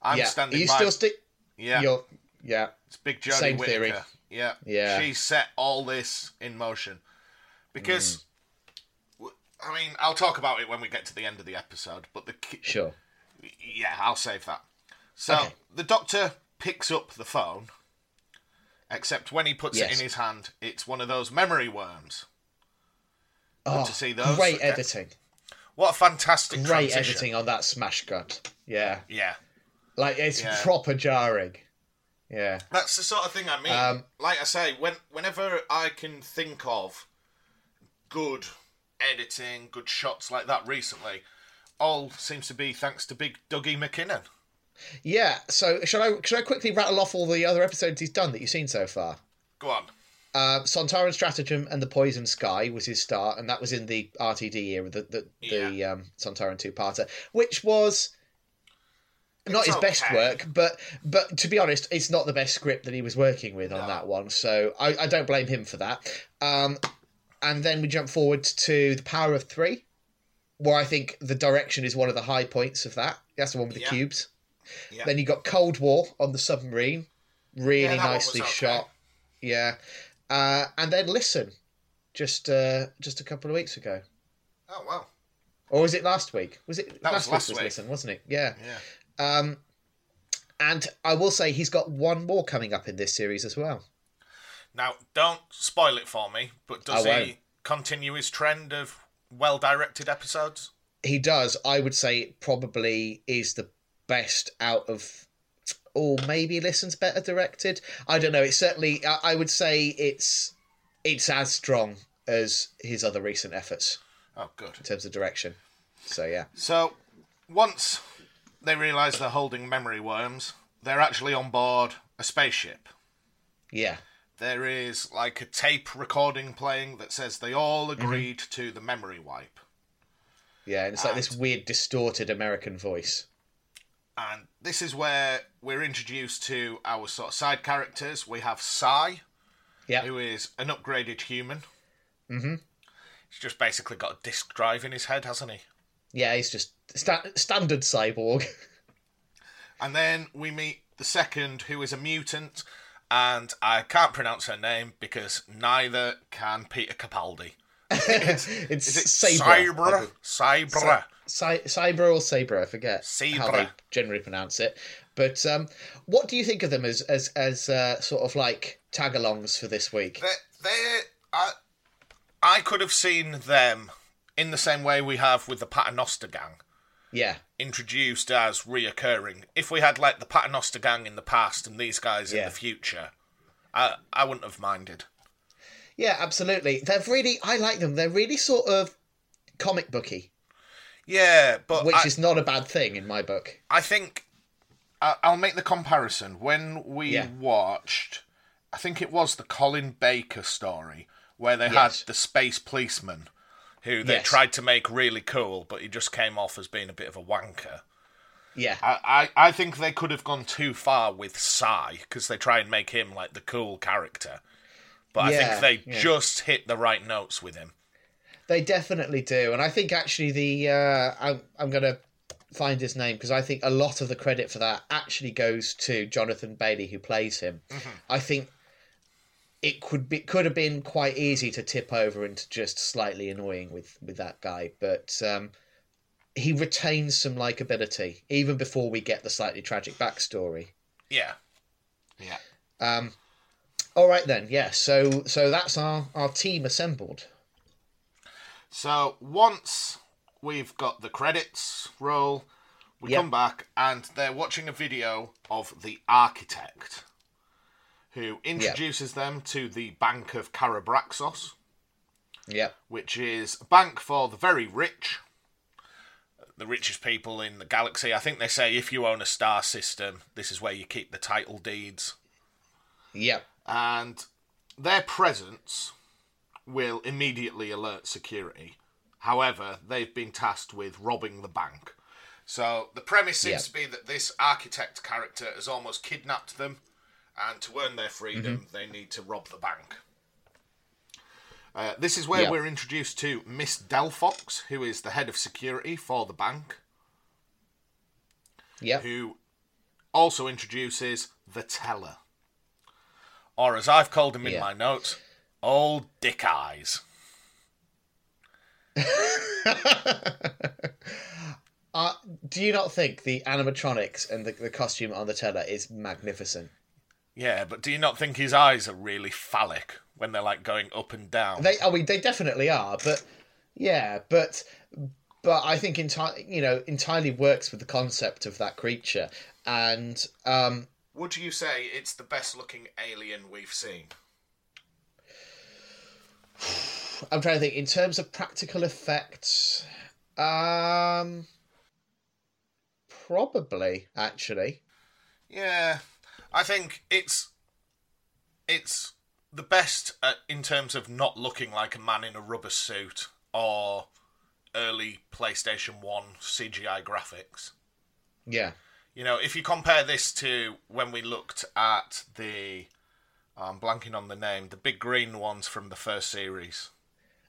S2: I'm
S1: yeah,
S2: standing
S1: you
S2: by.
S1: still stick.
S2: yeah,
S1: You're, yeah,
S2: it's Big Jodie
S1: same
S2: Whittaker.
S1: theory.
S2: Yeah,
S1: Yeah.
S2: She set all this in motion because.
S1: Mm.
S2: I mean, I'll talk about it when we get to the end of the episode, but the
S1: sure.
S2: yeah, I'll save that. So
S1: Okay.
S2: the doctor picks up the phone, except when he puts it in his hand, it's one of those memory worms.
S1: Oh,
S2: to see those
S1: great editing.
S2: What a fantastic
S1: Great
S2: transition.
S1: editing on that smash cut. Yeah,
S2: Yeah,
S1: like it's
S2: Yeah.
S1: proper jarring. Yeah,
S2: that's the sort of thing I mean.
S1: Um,
S2: like I say, when whenever I can think of good editing, good shots like that recently, all seems to be thanks to Big Dougie Mackinnon.
S1: yeah. So should I should I quickly rattle off all the other episodes he's done that you've seen so far?
S2: Go on.
S1: Uh, Sontaran Stratagem and the Poison Sky was his start, and that was in the RTD era, the the, the um, Sontaran two parter, which was not
S2: It's
S1: his best
S2: okay.
S1: work, but but to be honest, it's not the best script that he was working with on that one. So I, I don't blame him for that. Um, and then we jump forward to the Power of Three, where I think the direction is one of the high points of that. That's the one with the
S2: Yeah.
S1: cubes.
S2: Yeah.
S1: Then you got Cold War on the submarine, really
S2: Yeah, that one was
S1: nicely
S2: okay.
S1: shot. Yeah, uh, and then Listen, just uh, just a couple of weeks ago,
S2: Oh wow!
S1: or was it last week? Was it
S2: That was
S1: last,
S2: last
S1: week?
S2: week.
S1: Was Listen, wasn't it? Yeah.
S2: Yeah.
S1: Um, and I will say he's got one more coming up in this series as well.
S2: Now, don't spoil it for me, but does he continue his trend of well directed episodes?
S1: He does. I would say it probably is the best out of. Or maybe Listen's better directed. I don't know. It's certainly. I, I would say it's it's as strong as his other recent efforts
S2: Oh, good.
S1: in terms of direction. So yeah.
S2: So, once they realise they're holding memory worms, they're actually on board a spaceship.
S1: Yeah.
S2: There is like a tape recording playing that says they all
S1: Mm-hmm.
S2: agreed to the memory wipe.
S1: Yeah, and it's like this weird distorted American voice.
S2: And this is where we're introduced to our sort of side characters. We have Psi,
S1: Yeah.
S2: who is an upgraded human. Mm-hmm. He's just basically got a disk drive in his head, hasn't he?
S1: Yeah, he's just sta- standard cyborg. [laughs]
S2: And then we meet the second, who is a mutant, and I can't pronounce her name because neither can Peter Capaldi. [laughs]
S1: it's
S2: Is it
S1: Saber.
S2: Cybra? Cybra.
S1: Cy- Cyber or Saber, I forget how they generally pronounce it. But um, what do you think of them as as as uh, sort of like tag-alongs for this week?
S2: They, they, I, I could have seen them in the same way we have with the Paternoster gang,
S1: Yeah,
S2: introduced as reoccurring. If we had like the Paternoster gang in the past and these guys in the future, I, I wouldn't have minded.
S1: yeah, absolutely. They're really, I like them. They're really sort of comic booky,
S2: Yeah, but
S1: which
S2: I,
S1: is not a bad thing in my book.
S2: I think I'll make the comparison. When we
S1: Yeah.
S2: watched, I think it was the Colin Baker story where they
S1: Yes.
S2: had the space policeman who they
S1: Yes.
S2: tried to make really cool, but he just came off as being a bit of a wanker.
S1: Yeah.
S2: I, I, I think they could have gone too far with Psi because they try and make him like the cool character. But I think they
S1: yeah.
S2: just hit the right notes with him.
S1: They definitely do, and I think actually the uh, I'm I'm gonna find his name because I think a lot of the credit for that actually goes to Jonathan Bailey who plays him. I think it could be could have been quite easy to tip over into just slightly annoying with with that guy, but um, he retains some likability even before we get the slightly tragic backstory.
S2: Yeah. Yeah.
S1: Um, all right then, yeah. So so that's our our team assembled.
S2: So once we've got the credits roll, we
S1: Yep.
S2: come back and they're watching a video of the architect who introduces them to the Bank of Karabraxos,
S1: Yep.
S2: which is a bank for the very rich, the richest people in the galaxy. I think they say if you own a star system, this is where you keep the title deeds.
S1: Yep.
S2: and their presence will immediately alert security. However, they've been tasked with robbing the bank. So the premise seems
S1: Yeah.
S2: to be that this architect character has almost kidnapped them, and to earn their freedom,
S1: Mm-hmm.
S2: they need to rob the bank. Uh, this is where
S1: Yeah.
S2: we're introduced to Miss Delphox, who is the head of security for the bank,
S1: Yep.
S2: who also introduces the teller. Or as I've called him in my notes, Old Dick Eyes. [laughs]
S1: Uh, do you not think the animatronics and the, the costume on the teller is magnificent?
S2: Yeah, but do you not think his eyes are really phallic when they're like going up and down?
S1: They, I mean, they definitely are, but yeah, but but I think entirely, you know, entirely works with the concept of that creature, and um,
S2: Would you say it's the best looking alien we've seen? [sighs]
S1: I'm trying to think in terms of practical effects. Um, probably actually.
S2: Yeah, I think it's it's the best at, in terms of not looking like a man in a rubber suit or early PlayStation 1 CGI graphics.
S1: Yeah,
S2: You know, if you compare this to when we looked at the I'm blanking on the name, the big green ones from the first series.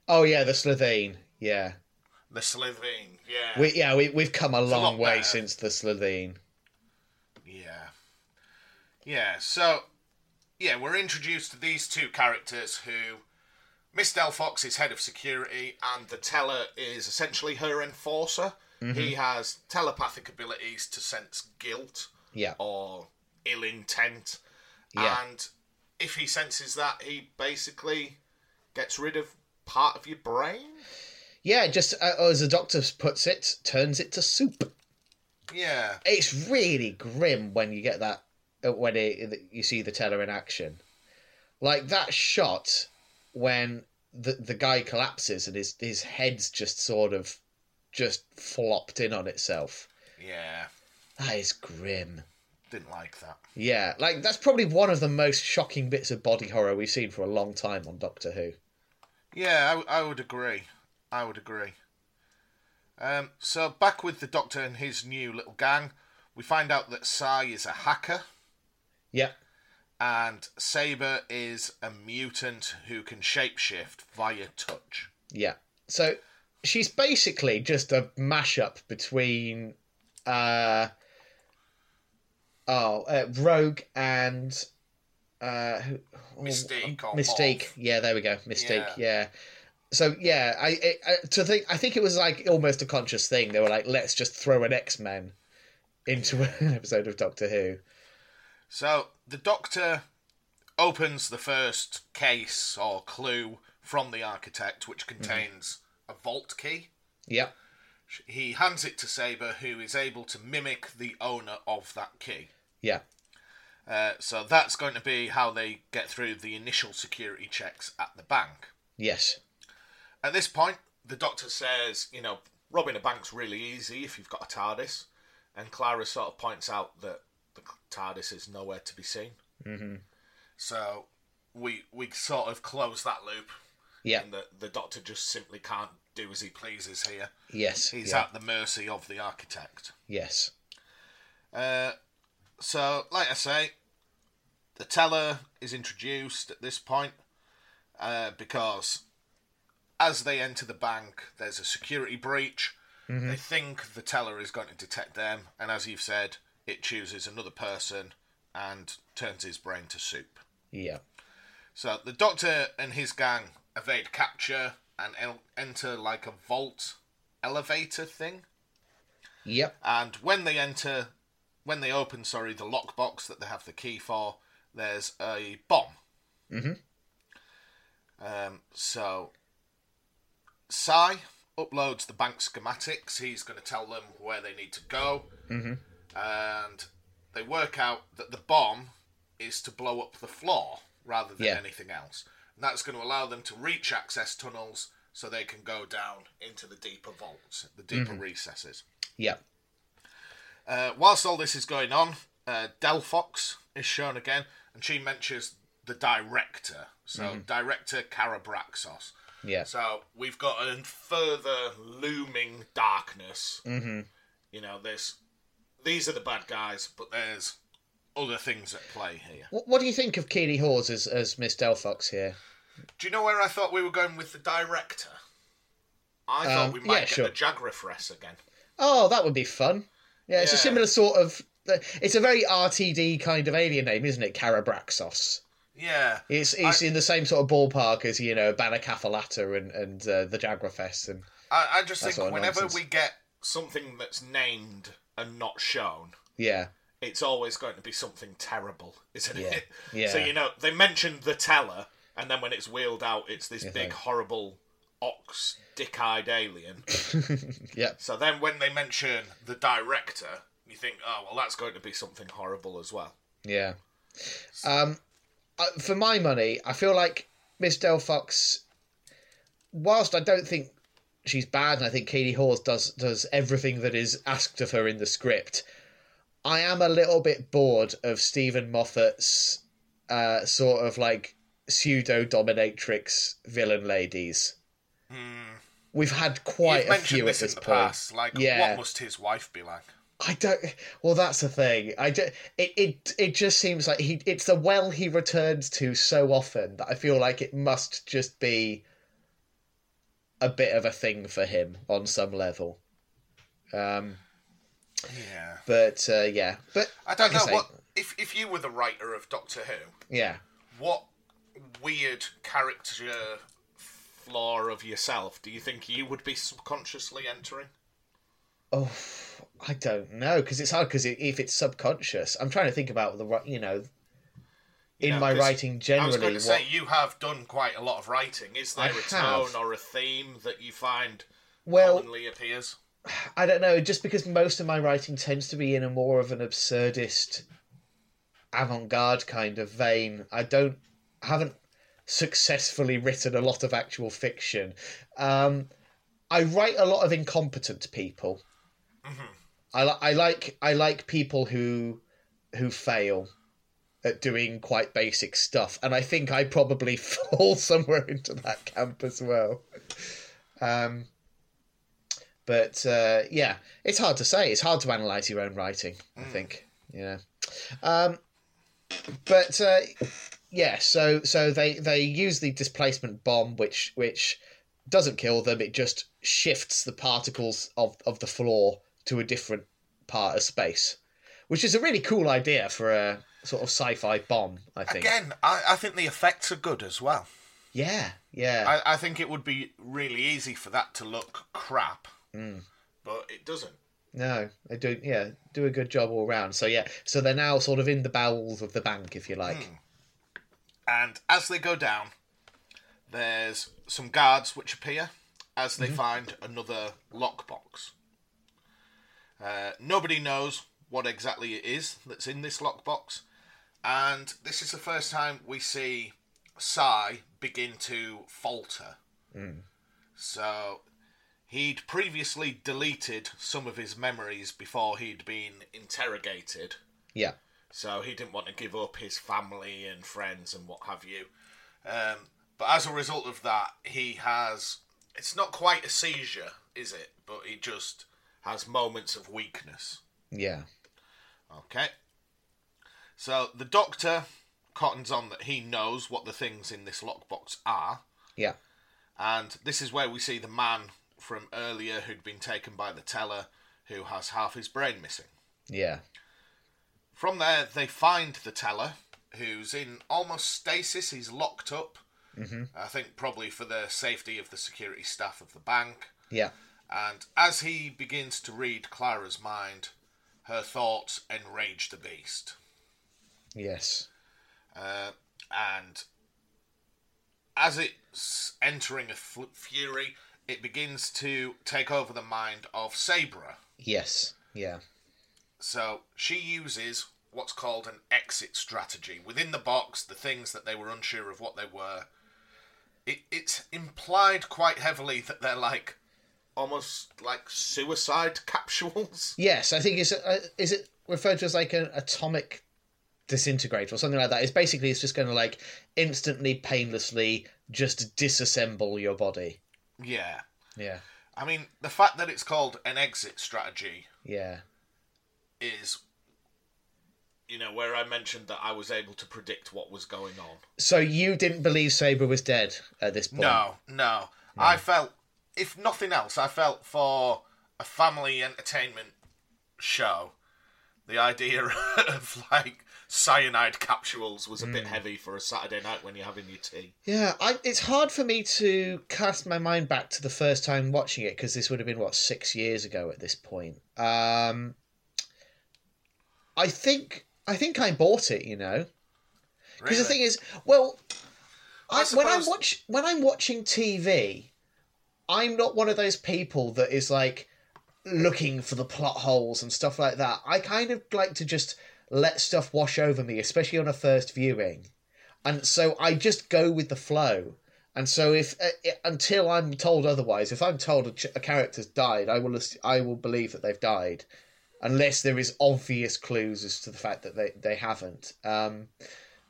S1: Oh yeah, the Slitheen. Yeah,
S2: The Slitheen, yeah.
S1: we yeah we we've come a
S2: a
S1: long
S2: lot
S1: way
S2: better.
S1: since the Slitheen.
S2: Yeah. Yeah, so yeah, we're introduced to these two characters who Miss Delphox is head of security and the teller is essentially her enforcer. Mm-hmm. He has telepathic abilities to sense guilt
S1: Yeah,
S2: or ill intent.
S1: Yeah.
S2: And if he senses that, he basically gets rid of part of your brain.
S1: yeah. Just uh, as the doctor puts it, turns it to soup.
S2: Yeah.
S1: It's really grim when you get that uh, when it, you see the teller in action. Like that shot when the the guy collapses and his his head's just sort of just flopped in on itself.
S2: Yeah.
S1: That is grim.
S2: Didn't like that.
S1: Yeah, like that's probably one of the most shocking bits of body horror we've seen for a long time on Doctor Who.
S2: Yeah, I, I would agree. I would agree. Um, so back with the Doctor and his new little gang, we find out that Psi is a hacker
S1: Yeah,
S2: and Saibra is a mutant who can shapeshift via touch.
S1: yeah. So she's basically just a mashup between uh oh uh, Rogue and uh who, oh,
S2: Mystique or
S1: Mystique.
S2: Morph.
S1: Yeah, there we go. Mystique.
S2: Yeah.
S1: Yeah. So yeah, I, I, I to think I think it was like almost a conscious thing. They were like, let's just throw an X Men into an episode of Doctor Who.
S2: So the Doctor opens the first case or clue from the architect, which contains a vault key.
S1: Yep.
S2: He hands it to Saibra, who is able to mimic the owner of that key.
S1: Yeah.
S2: Uh, so that's going to be how they get through the initial security checks at the bank.
S1: Yes.
S2: At this point, the doctor says, you know, robbing a bank's really easy if you've got a TARDIS. And Clara sort of points out that the TARDIS is nowhere to be seen.
S1: hmm
S2: So we we sort of close that loop.
S1: Yeah.
S2: And the, the doctor just simply can't do as he pleases here.
S1: Yes.
S2: He's
S1: yeah.
S2: at the mercy of the architect.
S1: Yes.
S2: Uh, so, like I say, the teller is introduced at this point uh, because as they enter the bank, there's a security breach. They think the teller is going to detect them, and as you've said, it chooses another person and turns his brain to soup.
S1: Yeah.
S2: So the doctor and his gang evade capture and el- enter like a vault elevator thing.
S1: Yep.
S2: And when they enter, when they open, sorry, the lockbox that they have the key for, there's a bomb.
S1: Mhm.
S2: Um, so, Psi uploads the bank schematics. He's going to tell them where they need to go.
S1: Mhm.
S2: And they work out that the bomb is to blow up the floor rather than
S1: Yeah.
S2: anything else. And that's going to allow them to reach access tunnels so they can go down into the deeper vaults, the deeper recesses.
S1: Yep.
S2: Uh, whilst all this is going on, uh, Delphox is shown again, and she mentions the director. So, director Karabraxos.
S1: Yeah.
S2: So, we've got a further looming darkness.
S1: Mm-hmm.
S2: You know, there's these are the bad guys, but there's other things at play here.
S1: What, what do you think of Keeley Hawes as, as Miss Delphox here?
S2: Do you know where I thought we were going with the director? I thought
S1: Um,
S2: we might
S1: yeah,
S2: get
S1: sure.
S2: the Jagrafess again.
S1: Oh, that would be fun. Yeah, it's a similar sort of. It's a very RTD kind of alien name, isn't it? Karabraxos.
S2: Yeah.
S1: It's it's
S2: I-
S1: in the same sort of ballpark as you know Bannakaffalatta and and uh, the Jagrafess and
S2: I, I just think whenever
S1: nonsense.
S2: we get something that's named and not shown,
S1: yeah
S2: it's always going to be something terrible, isn't
S1: Yeah.
S2: it? [laughs]
S1: Yeah.
S2: So you know, they mentioned the teller, and then when it's wheeled out, it's this big,
S1: like-
S2: horrible ox, dick-eyed alien. [laughs]
S1: yeah
S2: so then, when they mention the director, you think, oh well, that's going to be something horrible as well.
S1: yeah. Um, uh, for my money, I feel like Miss Delphox. Whilst I don't think she's bad, and I think Katie Hawes does does everything that is asked of her in the script. I am a little bit bored of Steven Moffat's uh, sort of like pseudo dominatrix villain ladies. We've had quite
S2: You've
S1: a few at
S2: this
S1: this
S2: in the
S1: point.
S2: past. Like,
S1: Yeah.
S2: what must his wife be like?
S1: I don't. Well, that's the thing. I do, it, it it just seems like he. It's the well he returns to so often that I feel like it must just be a bit of a thing for him on some level. Um,
S2: Yeah.
S1: but uh, yeah, but
S2: I don't know what if if you were the writer of Doctor Who,
S1: Yeah,
S2: what weird character flaw of yourself do you think you would be subconsciously entering?
S1: oh, I don't know because it's hard because if it's subconscious, I'm trying to think about the right. You know, in
S2: know,
S1: my writing
S2: I was
S1: generally,
S2: going to
S1: what,
S2: say you have done quite a lot of writing. Is there
S1: I
S2: a
S1: have.
S2: tone or a theme that you find
S1: well,
S2: commonly appears?
S1: I don't know, just because most of my writing tends to be in a more of an absurdist, avant-garde kind of vein. I don't, I haven't successfully written a lot of actual fiction. Um, I write a lot of incompetent people. I, li- I like I like people who who fail at doing quite basic stuff, and I think I probably [laughs] fall somewhere into that camp as well. Um, but uh, yeah, it's hard to say. It's hard to analyze your own writing. I think, yeah. Um, but uh, yeah, so so they they use the displacement bomb, which which doesn't kill them. It just shifts the particles of of the floor to a different part of space, which is a really cool idea for a sort of sci-fi bomb. I think.
S2: Again, I, I think the effects are good as well.
S1: Yeah, yeah.
S2: I, I think it would be really easy for that to look crap,
S1: Mm.
S2: but it doesn't.
S1: No, they do. Yeah, do a good job all round. So yeah, so they're now sort of in the bowels of the bank, if you like.
S2: And as they go down, there's some guards which appear as they find another lockbox. Uh, nobody knows what exactly it is that's in this lockbox, and this is the first time we see Psi begin to falter. So he'd previously deleted some of his memories before he'd been interrogated.
S1: Yeah,
S2: So he didn't want to give up his family and friends and what have you. Um, but as a result of that, he has. It's not quite a seizure, is it? But he just has moments of weakness.
S1: yeah,
S2: Okay. So the doctor cottons on that he knows what the things in this lockbox are,
S1: Yeah.
S2: and this is where we see the man from earlier who'd been taken by the teller who has half his brain missing.
S1: Yeah.
S2: From there, they find the teller who's in almost stasis. He's locked up. Mm-hmm. I think probably for the safety of the security staff of the bank.
S1: Yeah.
S2: And as he begins to read Clara's mind, her thoughts enrage the beast.
S1: Yes.
S2: Uh, and as it's entering a f- fury, it begins to take over the mind of Saibra.
S1: Yes. Yeah.
S2: So she uses what's called an exit strategy. Within the box, the things that they were unsure of what they were, it, it's implied quite heavily that they're like almost like suicide [laughs] capsules.
S1: Yes, I think it's uh, is it referred to as like an atomic disintegrator or something like that. It's basically it's just going to like instantly, painlessly just disassemble your body.
S2: Yeah.
S1: Yeah.
S2: I mean, the fact that it's called an exit strategy
S1: Yeah.
S2: is, you know, where I mentioned that I was able to predict what was going on.
S1: So you didn't believe Saibra was dead at this point?
S2: No, no. I felt, if nothing else, I felt for a family entertainment show, the idea [laughs] of like cyanide capsules was a bit heavy for a Saturday night when you're having your tea.
S1: Yeah, I, it's hard for me to cast my mind back to the first time watching it because this would have been what six years ago at this point. Um, I think I think I bought it. You know, because the thing is, well, I,
S2: I
S1: when I'm watch when I'm watching TV, I'm not one of those people that is like looking for the plot holes and stuff like that. I kind of like to just let stuff wash over me, especially on a first viewing, and so I just go with the flow. And so, if uh, until I'm told otherwise, if I'm told a, ch- a character's died, I will I will believe that they've died, unless there is obvious clues as to the fact that they, they haven't. Um,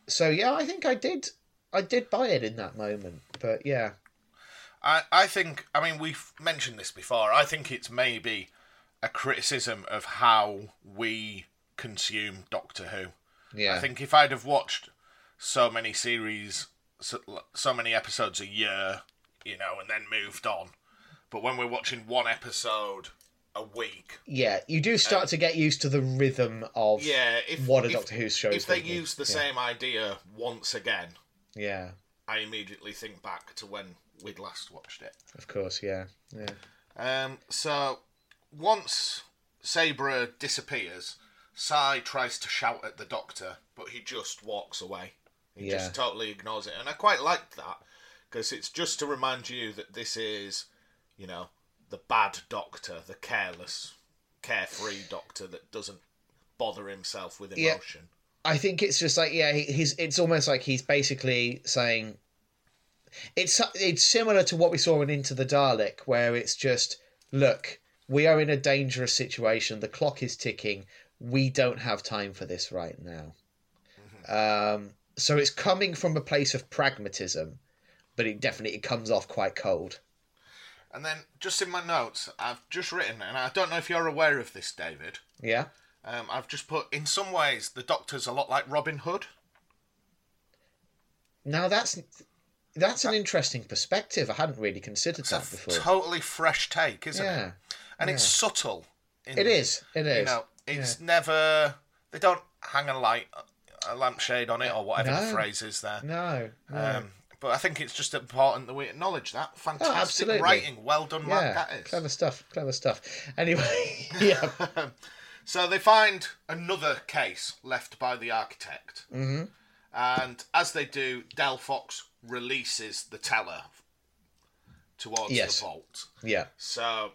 S1: so yeah, I think I did I did buy it in that moment, but yeah,
S2: I, I think, I mean, we've mentioned this before. I think it's maybe a criticism of how we consume Doctor Who.
S1: yeah,
S2: I think if I'd have watched so many series, so, so many episodes a year, you know, and then moved on, but when we're watching one episode a week,
S1: yeah, you do start to get used to the rhythm of
S2: yeah, if
S1: what a
S2: if,
S1: Doctor Who show. is
S2: if they use the
S1: yeah.
S2: same idea once again,
S1: yeah,
S2: I immediately think back to when we'd last watched it.
S1: of course, yeah, yeah,
S2: Um, so once Saibra disappears, Psi tries to shout at the Doctor, but he just walks away. He
S1: Yeah.
S2: just totally ignores it, and I quite liked that because it's just to remind you that this is, you know, the bad Doctor, the careless, carefree Doctor that doesn't bother himself with
S1: Yeah.
S2: emotion.
S1: I think it's just like yeah, he- he's. It's almost like he's basically saying. It's it's similar to what we saw in Into the Dalek, where it's just look, we are in a dangerous situation. The clock is ticking. We don't have time for this right now. Um, so it's coming from a place of pragmatism, but it definitely comes off quite cold.
S2: And then, just in my notes, I've just written, and I don't know if you're aware of this, David.
S1: Yeah.
S2: Um, I've just put, in some ways, the Doctor's a lot like Robin Hood.
S1: Now that's that's an interesting perspective. I hadn't really considered
S2: It's
S1: that
S2: a
S1: before.
S2: totally fresh take, isn't
S1: yeah,
S2: it? And it's subtle. In,
S1: it is. It is.
S2: You know, it's never. They don't hang a light, a lampshade on it, or whatever the phrase is there.
S1: No. no.
S2: Um, but I think it's just important that we acknowledge that. Fantastic
S1: Oh,
S2: writing. Well done,
S1: yeah,
S2: That is.
S1: clever stuff. Clever stuff. [laughs] Anyway, [laughs] yeah, [laughs]
S2: So they find another case left by the architect. Mm-hmm. And as they do, Delphox releases the teller towards
S1: Yes.
S2: the vault.
S1: yeah,
S2: So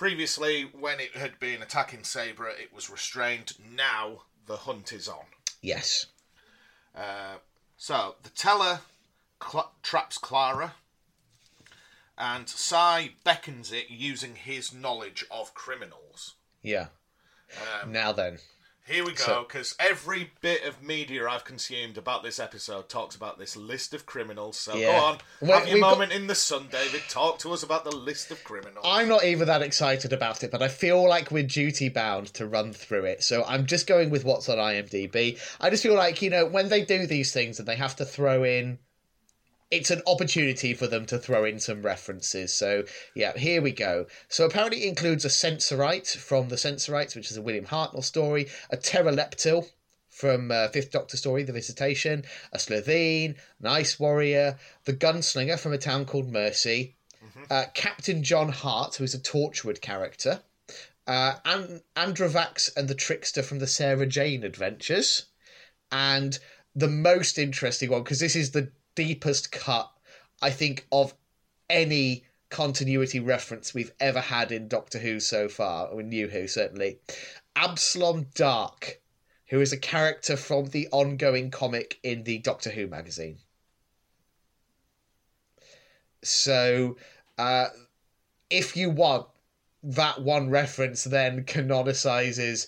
S2: previously, when it had been attacking Saibra, it was restrained. Now the hunt is on.
S1: yes,
S2: Uh, so the teller cl- traps Clara, and Psi beckons it using his knowledge of criminals.
S1: yeah.
S2: Um,
S1: now then,
S2: Here we go,
S1: So-
S2: because every bit of media I've consumed about this episode talks about this list of criminals. So
S1: Yeah.
S2: go on,
S1: Well,
S2: have your
S1: we've got-
S2: moment in the sun, David. Talk to us about the list of criminals.
S1: I'm not even that excited about it, but I feel like we're duty bound to run through it. So I'm just going with what's on IMDb. I just feel like, you know, when they do these things and they have to throw in it's an opportunity for them to throw in some references. So, yeah, here we go. So, apparently, it includes a Sensorite from The Sensorites, which is a William Hartnell story, a Terileptil from uh, Fifth Doctor story, The Visitation, a Slitheen, an Ice Warrior, the Gunslinger from a town called Mercy, uh, Captain John Hart, who is a Torchwood character, uh, and Androvax and the Trickster from the Sarah Jane Adventures, and the most interesting one because this is the deepest cut I think of any continuity reference we've ever had in Doctor Who so far, or New Who certainly. Abslom Daak, who is a character from the ongoing comic in the Doctor Who magazine. So, uh, if you want that one reference, then canonicizes,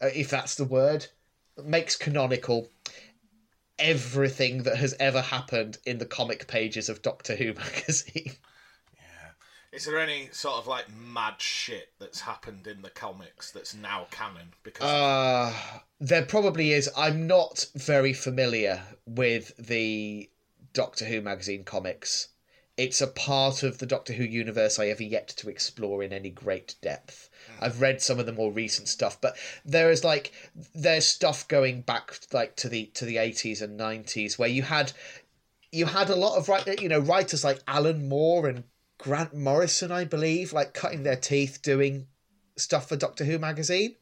S1: uh, if that's the word, makes canonical everything that has ever happened in the comic pages of Doctor Who [laughs] magazine.
S2: Is there any sort of like mad shit that's happened in the comics that's now canon? Because
S1: Uh, there probably is. I'm not very familiar with the Doctor Who magazine comics. It's a part of the Doctor Who universe I ever yet to explore in any great depth. I've read some of the more recent stuff, but there is like there's stuff going back like to the to the 80s and 90s where you had you had a lot of write- you know writers like Alan Moore and Grant Morrison, I believe, like cutting their teeth doing stuff for Doctor Who magazine.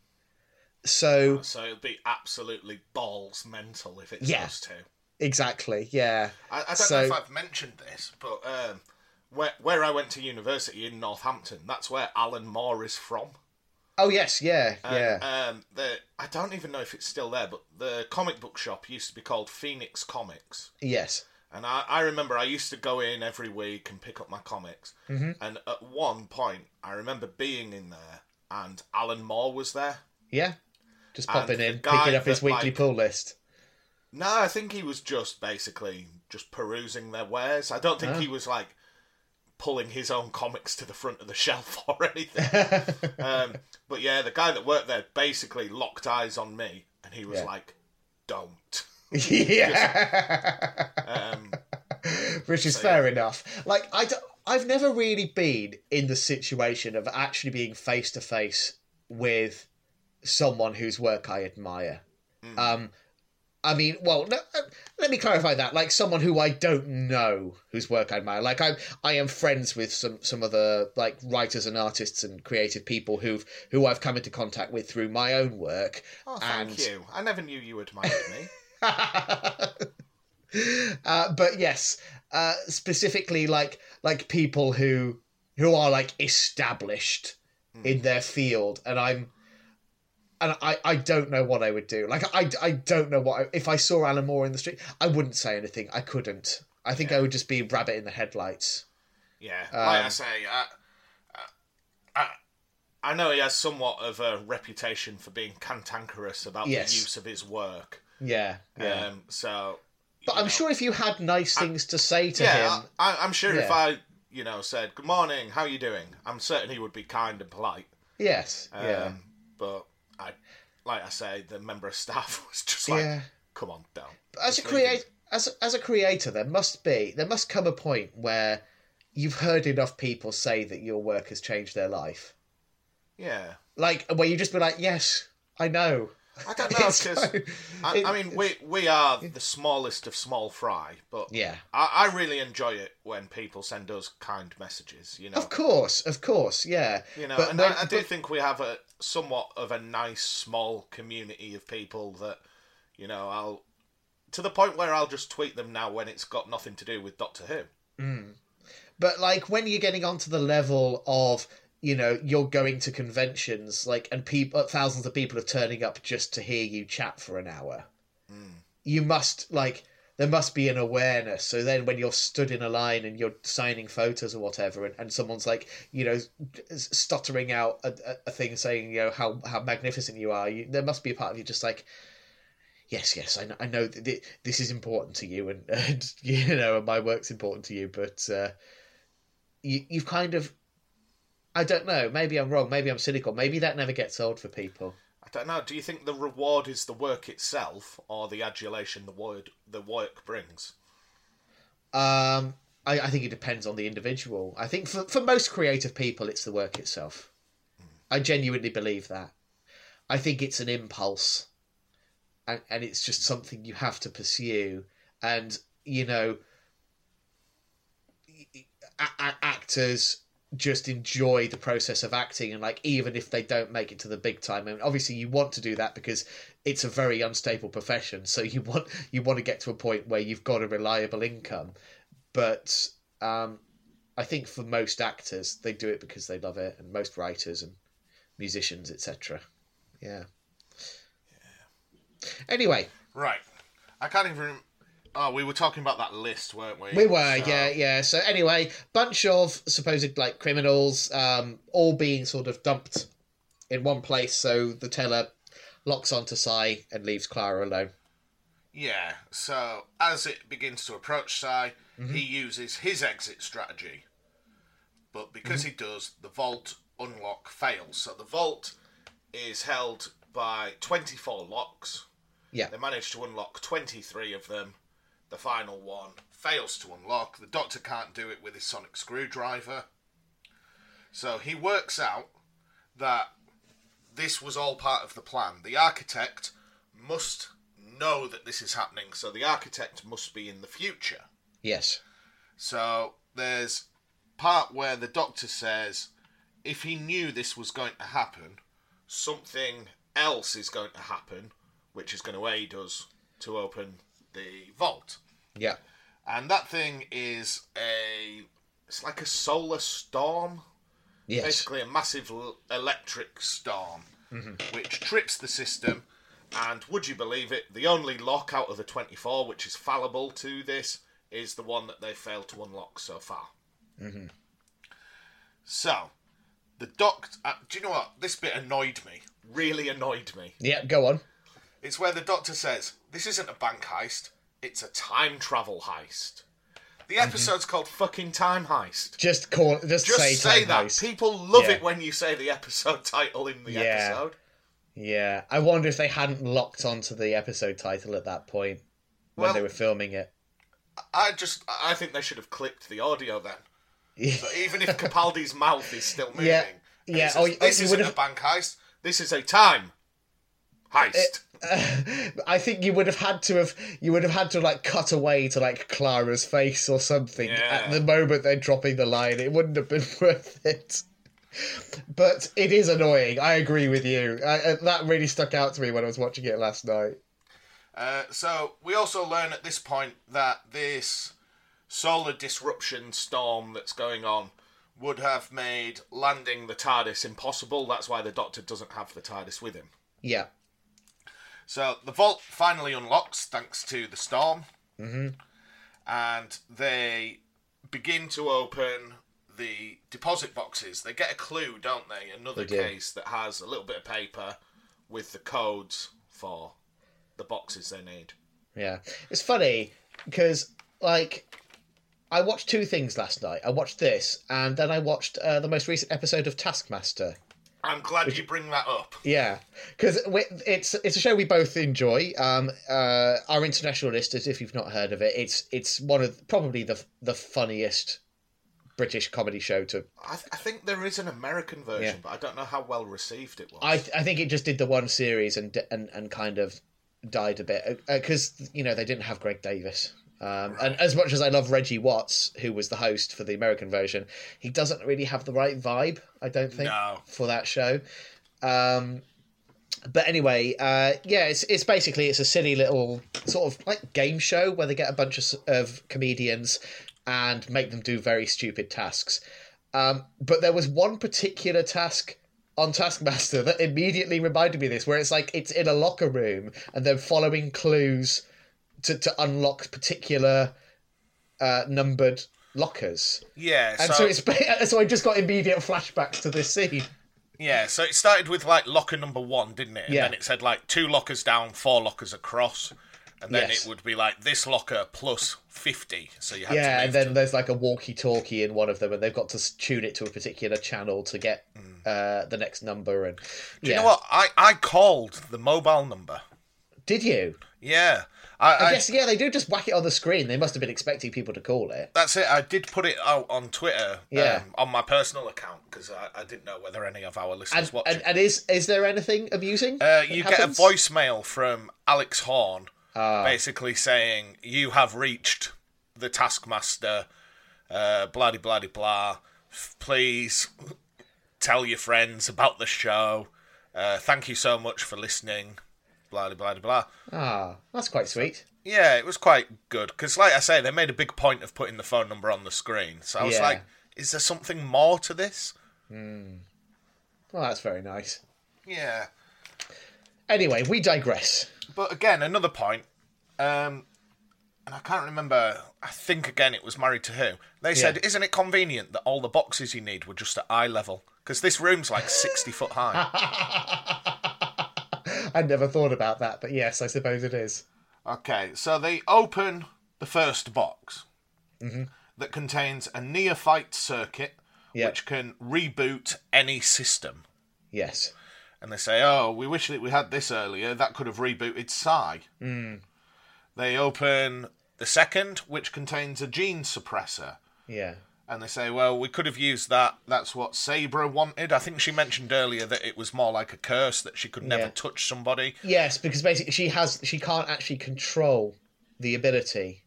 S1: So
S2: so it'll be absolutely balls mental if it's
S1: Yeah.
S2: those two.
S1: exactly, yeah,
S2: I, I don't
S1: So-
S2: know if I've mentioned this, but um, where where I went to university in Northampton, that's where Alan Moore is from.
S1: Oh yes, yeah,
S2: And,
S1: yeah,
S2: Um, the I don't even know if it's still there, but the comic book shop used to be called Phoenix Comics.
S1: yes,
S2: And I, I remember I used to go in every week and pick up my comics.
S1: Mm-hmm.
S2: And at one point, I remember being in there, and Alan Moore was there.
S1: yeah. Just popping in, picking up his
S2: that,
S1: weekly
S2: like-
S1: pull list.
S2: No, I think he was just basically just perusing their wares. I don't think he was like pulling his own comics to the front of the shelf [laughs] or anything. [laughs] um, but yeah, the guy that worked there basically locked eyes on me, and he was
S1: Yeah.
S2: like, "Don't." [laughs]
S1: yeah,
S2: Um,
S1: which is
S2: So,
S1: fair enough. Like I, I've never really been in the situation of actually being face to face with someone whose work I admire.
S2: Mm.
S1: Um, I mean, well, no, uh, let me clarify that. Like someone who I don't know whose work I admire. Like I, I am friends with some some other like writers and artists and creative people who've who I've come into contact with through my own work.
S2: oh, thank
S1: And-
S2: you. I never knew you admired me. [laughs]
S1: uh, but yes, uh, specifically like like people who who are like established in their field, and I'm and I, I don't know what I would do. Like I, I don't know what I, if I saw Alan Moore in the street, I wouldn't say anything. I couldn't. I think I would just be rabbit in the headlights.
S2: Yeah, like I
S1: Um,
S2: say, I, I, I know he has somewhat of a reputation for being cantankerous about
S1: Yes.
S2: the use of his work.
S1: Yeah, yeah.
S2: Um, so,
S1: but I'm
S2: know,
S1: sure if you had nice things to say to
S2: yeah,
S1: him,
S2: I, I'm sure if I, you know, said "Good morning, how are you doing," I'm certain he would be kind and polite.
S1: yes,
S2: Um,
S1: yeah,
S2: But I, like I say, the member of staff [laughs] was just like,
S1: yeah.
S2: "Come on, don't."
S1: as a
S2: Just him."
S1: create as a, as a creator there must be there must come a point where you've heard enough people say that your work has changed their life
S2: Yeah,
S1: like where you just be like yes i know
S2: I don't [laughs] know because
S1: like-
S2: I, I mean we we are the smallest of small fry, but
S1: yeah
S2: I, I really enjoy it when people send us kind messages. You know,
S1: of course of course yeah
S2: you know,
S1: but
S2: and
S1: when-
S2: I, I do
S1: but-
S2: think we have a somewhat of a nice small community of people that, you know, I'll to the point where I'll just tweet them now when it's got nothing to do with Doctor Who. Hmm.
S1: but like when you're getting onto the level of you know you're going to conventions like and people thousands of people are turning up just to hear you chat for an hour
S2: Mm.
S1: you must like there must be an awareness. So then, when you're stood in a line and you're signing photos or whatever, and, and someone's like, you know, stuttering out a, a, thing saying, you know, how how magnificent you are, you, there must be a part of you just like, yes, yes, I know, I know that this is important to you, and, [laughs] and you know, and my work's important to you, but uh, you you've kind of, I don't know, maybe I'm wrong, maybe I'm cynical, maybe that never gets old for people.
S2: I don't know. Do you think the reward is the work itself, or the adulation the word the work brings?
S1: Um, I, I think it depends on the individual. I think for for most creative people, it's the work itself. Mm. I genuinely believe that. I think it's an impulse and, and it's just something you have to pursue. And you know, actors just enjoy the process of acting and like even if they don't make it to the big time I and mean, obviously you want to do that because it's a very unstable profession so you [laughs] want you want to get to a point where you've got a reliable income but um, i think for most actors they do it because they love it and most writers and musicians etc yeah yeah Anyway.
S2: Right. I can't even. Oh, we were talking about that list, weren't we?
S1: We were, so... yeah, yeah. So anyway, bunch of supposed like criminals, um, all being sort of dumped in one place. So the teller locks onto Psi and leaves Clara alone.
S2: Yeah. So as it begins to approach Psi, mm-hmm. he uses his exit strategy, but because mm-hmm. he does, the vault unlock fails. So the vault is held by twenty-four locks
S1: yeah.
S2: They manage to unlock 23 of them. The final one fails to unlock. The doctor can't do it with his sonic screwdriver. So he works out that this was all part of the plan. The architect must know that this is happening, so the architect must be in the future.
S1: Yes.
S2: So there's part where the doctor says if he knew this was going to happen, something else is going to happen which is going to aid us to open the vault.
S1: Yeah.
S2: And that thing is a. It's like a solar storm.
S1: Yes.
S2: Basically, a massive electric storm,
S1: mm-hmm.
S2: which trips the system. And would you believe it? The only lock out of the 24 which is fallible to this is the one that they failed to unlock so far.
S1: Mm-hmm.
S2: So, the doc. Uh, do you know what? This bit annoyed me. Really annoyed me.
S1: Yeah, go on.
S2: It's where the doctor says, This isn't a bank heist, it's a time travel heist. The mm-hmm. episode's mm-hmm. called fucking Time Heist.
S1: Just call just,
S2: just
S1: say,
S2: say that.
S1: Heist.
S2: People love yeah. it when you say the episode [laughs] title in the
S1: yeah.
S2: episode.
S1: Yeah. I wonder if they hadn't locked onto the episode title at that point when well, they were filming it.
S2: I just I think they should have clipped the audio then. so even if [laughs] Capaldi's mouth is still moving.
S1: Yeah. Yeah.
S2: Says, oh, this isn't a bank heist. This is a time heist. It, [laughs]
S1: I think you would have had to have you would have had to like cut away to like Clara's face or something yeah. at the moment they're dropping the line. It wouldn't have been [laughs] worth it. But it is annoying. I agree with you. I, that really stuck out to me when I was watching it last night.
S2: Uh, so we also learn at this point that this solar disruption storm that's going on would have made landing the TARDIS impossible. That's why the Doctor doesn't have the TARDIS with him.
S1: Yeah.
S2: So the vault finally unlocks thanks to the storm.
S1: Mm-hmm.
S2: And they begin to open the deposit boxes. They get a clue, don't they? Another they case that has a little bit of paper with the codes for the boxes they need.
S1: Yeah. It's funny because, like, I watched two things last night. I watched this, and then I watched uh, the most recent episode of Taskmaster.
S2: I'm glad Which, you bring that up.
S1: Yeah, because it's it's a show we both enjoy. Um, uh, our international listeners, if you've not heard of it, it's it's one of probably the the funniest British comedy show to.
S2: I, th- I think there is an American version, yeah. but I don't know how well received it was.
S1: I th- I think it just did the one series and and and kind of died a bit because uh, you know they didn't have Greg Davies. Um, and as much as I love Reggie Watts, who was the host for the American version, he doesn't really have the right vibe, I don't think,
S2: no.
S1: for that show. Um, but anyway, uh, yeah, it's it's basically it's a silly little sort of like game show where they get a bunch of, of comedians and make them do very stupid tasks. Um, but there was one particular task on Taskmaster that immediately reminded me of this, where it's like it's in a locker room and they're following clues to, to unlock particular uh, numbered lockers.
S2: Yeah,
S1: And
S2: so,
S1: so, it's [laughs] so I just got immediate flashbacks to this scene.
S2: yeah, so it started with like locker number one, didn't it? And
S1: Yeah.
S2: then it said like two lockers down, four lockers across, and then
S1: Yes.
S2: it would be like this locker plus fifty. So you had
S1: Yeah,
S2: to
S1: and then
S2: to-
S1: there's like a walkie-talkie in one of them, and they've got to tune it to a particular channel to get uh, the next number. And
S2: Do
S1: yeah.
S2: you know what? I I called the mobile number.
S1: Did you?
S2: Yeah, I,
S1: I guess yeah, they do just whack it on the screen. They must have been expecting people to call it.
S2: That's it. I did put it out on Twitter,
S1: Yeah.
S2: um, on my personal account because I, I didn't know whether any of our listeners
S1: And,
S2: watch
S1: and, and is is there anything amusing?
S2: Uh, you get a voicemail from Alex Horne,
S1: Ah.
S2: basically saying you have reached the Taskmaster. Uh, blah de blah de blah. Please tell your friends about the show. Uh, thank you so much for listening. Blah blah blah.
S1: Ah, that's quite sweet.
S2: Yeah, it was quite good because, like I say, they made a big point of putting the phone number on the screen. So I was
S1: Yeah.
S2: like, "Is there something more to this?"
S1: Well, that's very nice.
S2: Yeah,
S1: Anyway, we digress.
S2: but again, another point, um, and I can't remember. I think again it was married to who. They said, "Isn't it convenient that all the boxes you need were just at eye level?" Because this room's like sixty foot high. [laughs] [laughs]
S1: I never thought about that, but yes, I suppose it is.
S2: Okay, so they open the first box mm-hmm. that contains a neophyte circuit,
S1: Yeah.
S2: which can reboot any system.
S1: Yes.
S2: and they say, "Oh, we wish that we had this earlier. That could have rebooted Psi." Mm. They open the second, which contains a gene suppressor,
S1: Yeah.
S2: And they say, "Well, we could have used that. That's what Saibra wanted." I think she mentioned earlier that it was more like a curse that she could never
S1: Yeah.
S2: touch somebody.
S1: Yes, because basically she has she can't actually control the ability,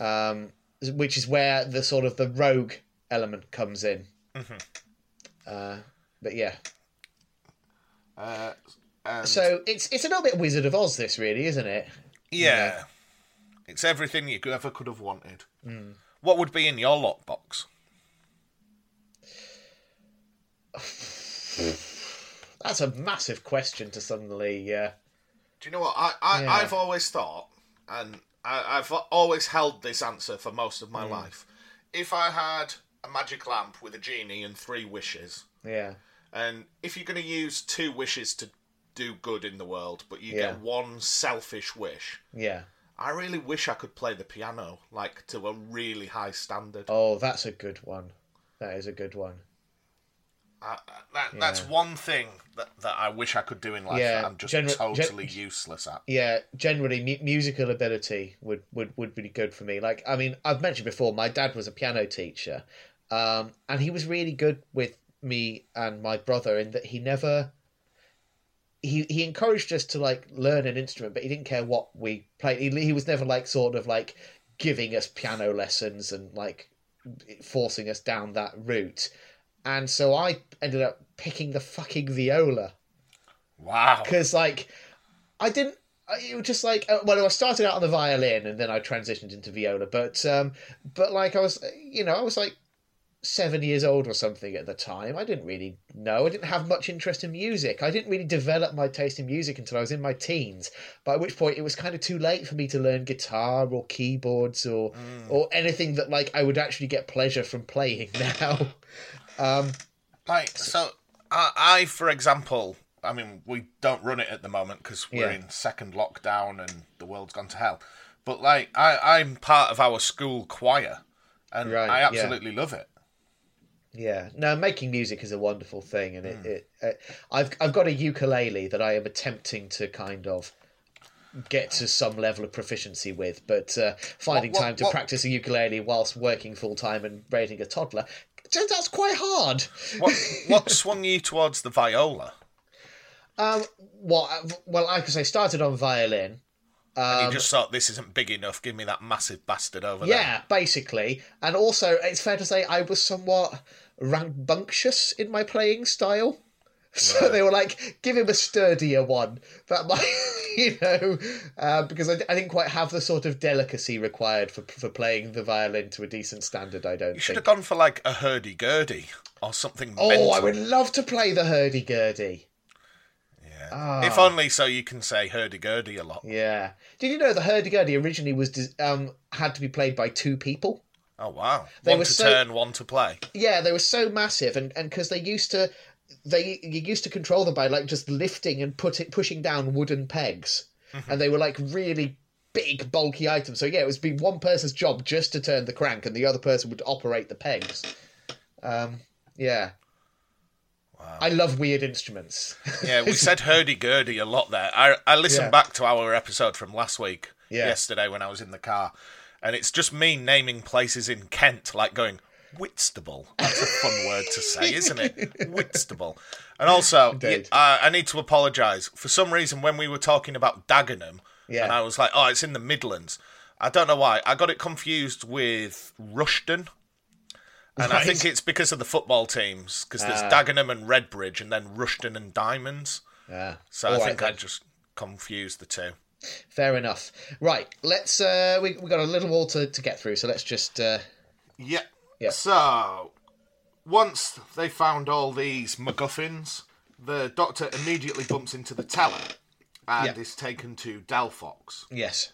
S1: um, which is where the sort of the rogue element comes in. Uh, but yeah,
S2: Uh, and
S1: so it's it's a little bit Wizard of Oz, this really, isn't it?
S2: yeah, it's everything you ever could have wanted. What would be in your lockbox? [sighs]
S1: That's a massive question to suddenly. Uh,
S2: Do you know what I, I
S1: Yeah.
S2: I've always thought, and I, I've always held this answer for most of my life. If I had a magic lamp with a genie and three wishes,
S1: yeah,
S2: and if you're going to use two wishes to do good in the world, but you
S1: Yeah.
S2: get one selfish wish,
S1: yeah.
S2: I really wish I could play the piano like to a really high standard.
S1: Oh, that's a good one. That is a good one.
S2: I, that, That's one thing that, that I wish I could do in life
S1: Yeah,
S2: that I'm just
S1: gener- gen-
S2: totally useless at.
S1: yeah generally mu- musical ability would, would would be good for me like i mean i've mentioned before my dad was a piano teacher um, and he was really good with me and my brother in that he never he he encouraged us to like learn an instrument but he didn't care what we played he, he was never like sort of like giving us piano lessons and like forcing us down that route and so i ended up picking the fucking viola
S2: Wow.
S1: because like I didn't. It was just like uh, well, I started out on the violin and then I transitioned into viola, but um, but like I was, you know, I was like seven years old or something at the time. I didn't really know. I didn't have much interest in music. I didn't really develop my taste in music until I was in my teens. By which point it was kind of too late for me to learn guitar or keyboards or or anything that like I would actually get pleasure from playing [laughs] now. um,
S2: Like so, I, I for example, I mean, we don't run it at the moment because we're
S1: Yeah.
S2: in second lockdown and the world's gone to hell. But like, I, I'm part of our school choir, and
S1: Right,
S2: I
S1: yeah.
S2: absolutely love it.
S1: Yeah, no, making music is a wonderful thing, and it, it, it I've I've got a ukulele that I am attempting to kind of get to some level of proficiency with, but uh, finding
S2: What- what-
S1: time to
S2: what-
S1: practice a ukulele whilst working full time and raising a toddler turns out quite hard.
S2: What what [laughs] swung you towards the viola?
S1: Um, well, uh, well, like I say, started on violin.
S2: And you just thought this isn't big enough. Give me that massive bastard over there.
S1: Yeah, basically, and also it's fair to say I was somewhat rambunctious in my playing style. [laughs] So they were like, give him a sturdier one. That might, [laughs] you know, uh, because I, I didn't quite have the sort of delicacy required for for playing the violin to a decent standard. I don't
S2: You should
S1: think.
S2: have gone for like a hurdy gurdy or something.
S1: Oh,
S2: mental.
S1: I would love to play the hurdy gurdy.
S2: Yeah.
S1: Ah.
S2: If only so you can say hurdy-gurdy a lot.
S1: Yeah. Did you know the hurdy-gurdy originally was um, had to be played by two people?
S2: Oh, wow.
S1: They
S2: one
S1: were
S2: to
S1: so-
S2: turn, one to play.
S1: Yeah, they were so massive, and and because they used to, they you used to control them by like just lifting and put it pushing down wooden pegs, and they were like really big bulky items. So yeah, it was be one person's job just to turn the crank, and the other person would operate the pegs. Um, yeah. I love weird instruments. [laughs]
S2: Yeah, we said hurdy-gurdy a lot there. I, I listened
S1: Yeah.
S2: back to our episode from last week,
S1: Yeah.
S2: yesterday when I was in the car, and it's just me naming places in Kent, like going, Whitstable. That's a fun word to say, isn't it? [laughs] Whitstable. And also,
S1: Indeed.
S2: I, I need to apologise. For some reason, when we were talking about Dagenham,
S1: Yeah.
S2: and I was like, oh, it's in the Midlands. I don't know why. I got it confused with Rushden. And I think it's because of the football teams, because there's
S1: Ah.
S2: Dagenham and Redbridge, and then Rushden and Diamonds.
S1: Yeah.
S2: So
S1: All
S2: I
S1: right
S2: think I just confused the two.
S1: Fair enough. Right, let's. Uh, we we got a little more to, to get through, so let's just. Uh,
S2: Yeah.
S1: Yeah.
S2: So once they found all these MacGuffins, the doctor immediately bumps into the teller and
S1: Yeah.
S2: is taken to Delphox,
S1: yes.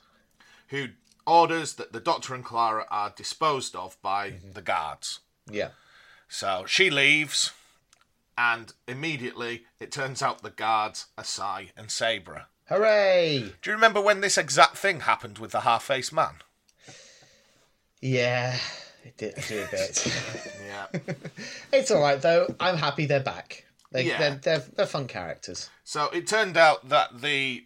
S2: who orders that the doctor and Clara are disposed of by
S1: Mm-hmm.
S2: the guards.
S1: Yeah.
S2: So she leaves, and immediately it turns out the guards are Psi and Saibra.
S1: Hooray!
S2: Do you remember when this exact thing happened with the half-faced man?
S1: Yeah, it did, a bit. [laughs]
S2: Yeah.
S1: it's all right though. I'm happy they're back. They,
S2: Yeah.
S1: they're, they're they're fun characters.
S2: So it turned out that the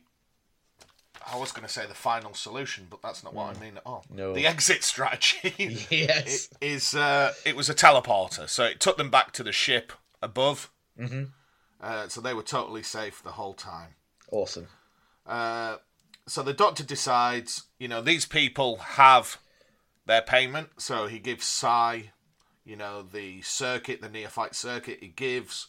S2: I was going to say the final solution, but that's not what I mean at all.
S1: No.
S2: The exit strategy [laughs]
S1: Yes.
S2: is uh, it was a teleporter, so it took them back to the ship above. Mm-hmm. Uh, so they were totally safe the whole time.
S1: Awesome.
S2: Uh, so the doctor decides, you know, these people have their payment, so he gives Psi, you know, the circuit, the neophyte circuit. He gives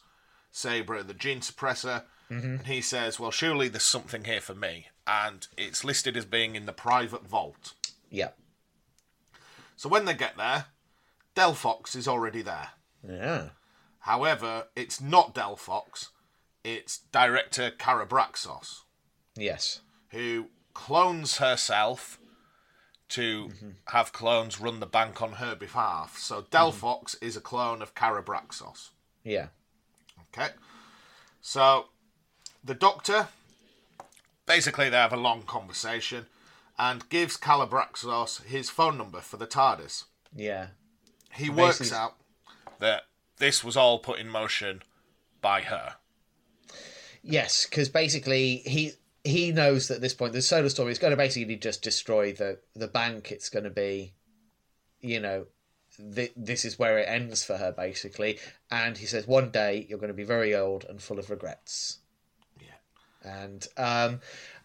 S2: Saibra the gene suppressor, and he says, "Well, surely there's something here for me," and it's listed as being in the private vault.
S1: Yeah.
S2: So when they get there, Delphox is already there.
S1: Yeah.
S2: However, it's not Delphox; it's director Karabraxos.
S1: Yes.
S2: who clones herself to mm-hmm. have clones run the bank on her behalf. So Delphox mm-hmm. is a clone of Karabraxos.
S1: Yeah.
S2: Okay. So the doctor basically they have a long conversation and gives Karabraxos his phone number for the TARDIS.
S1: Yeah.
S2: He works out that this was all put in motion by her.
S1: Yes, because basically he he knows that at this point the solar storm is going to basically just destroy the the bank. It's going to be, you know, th- this is where it ends for her basically. And he says one day you're going to be very old and full of regrets.
S2: Yeah.
S1: And um,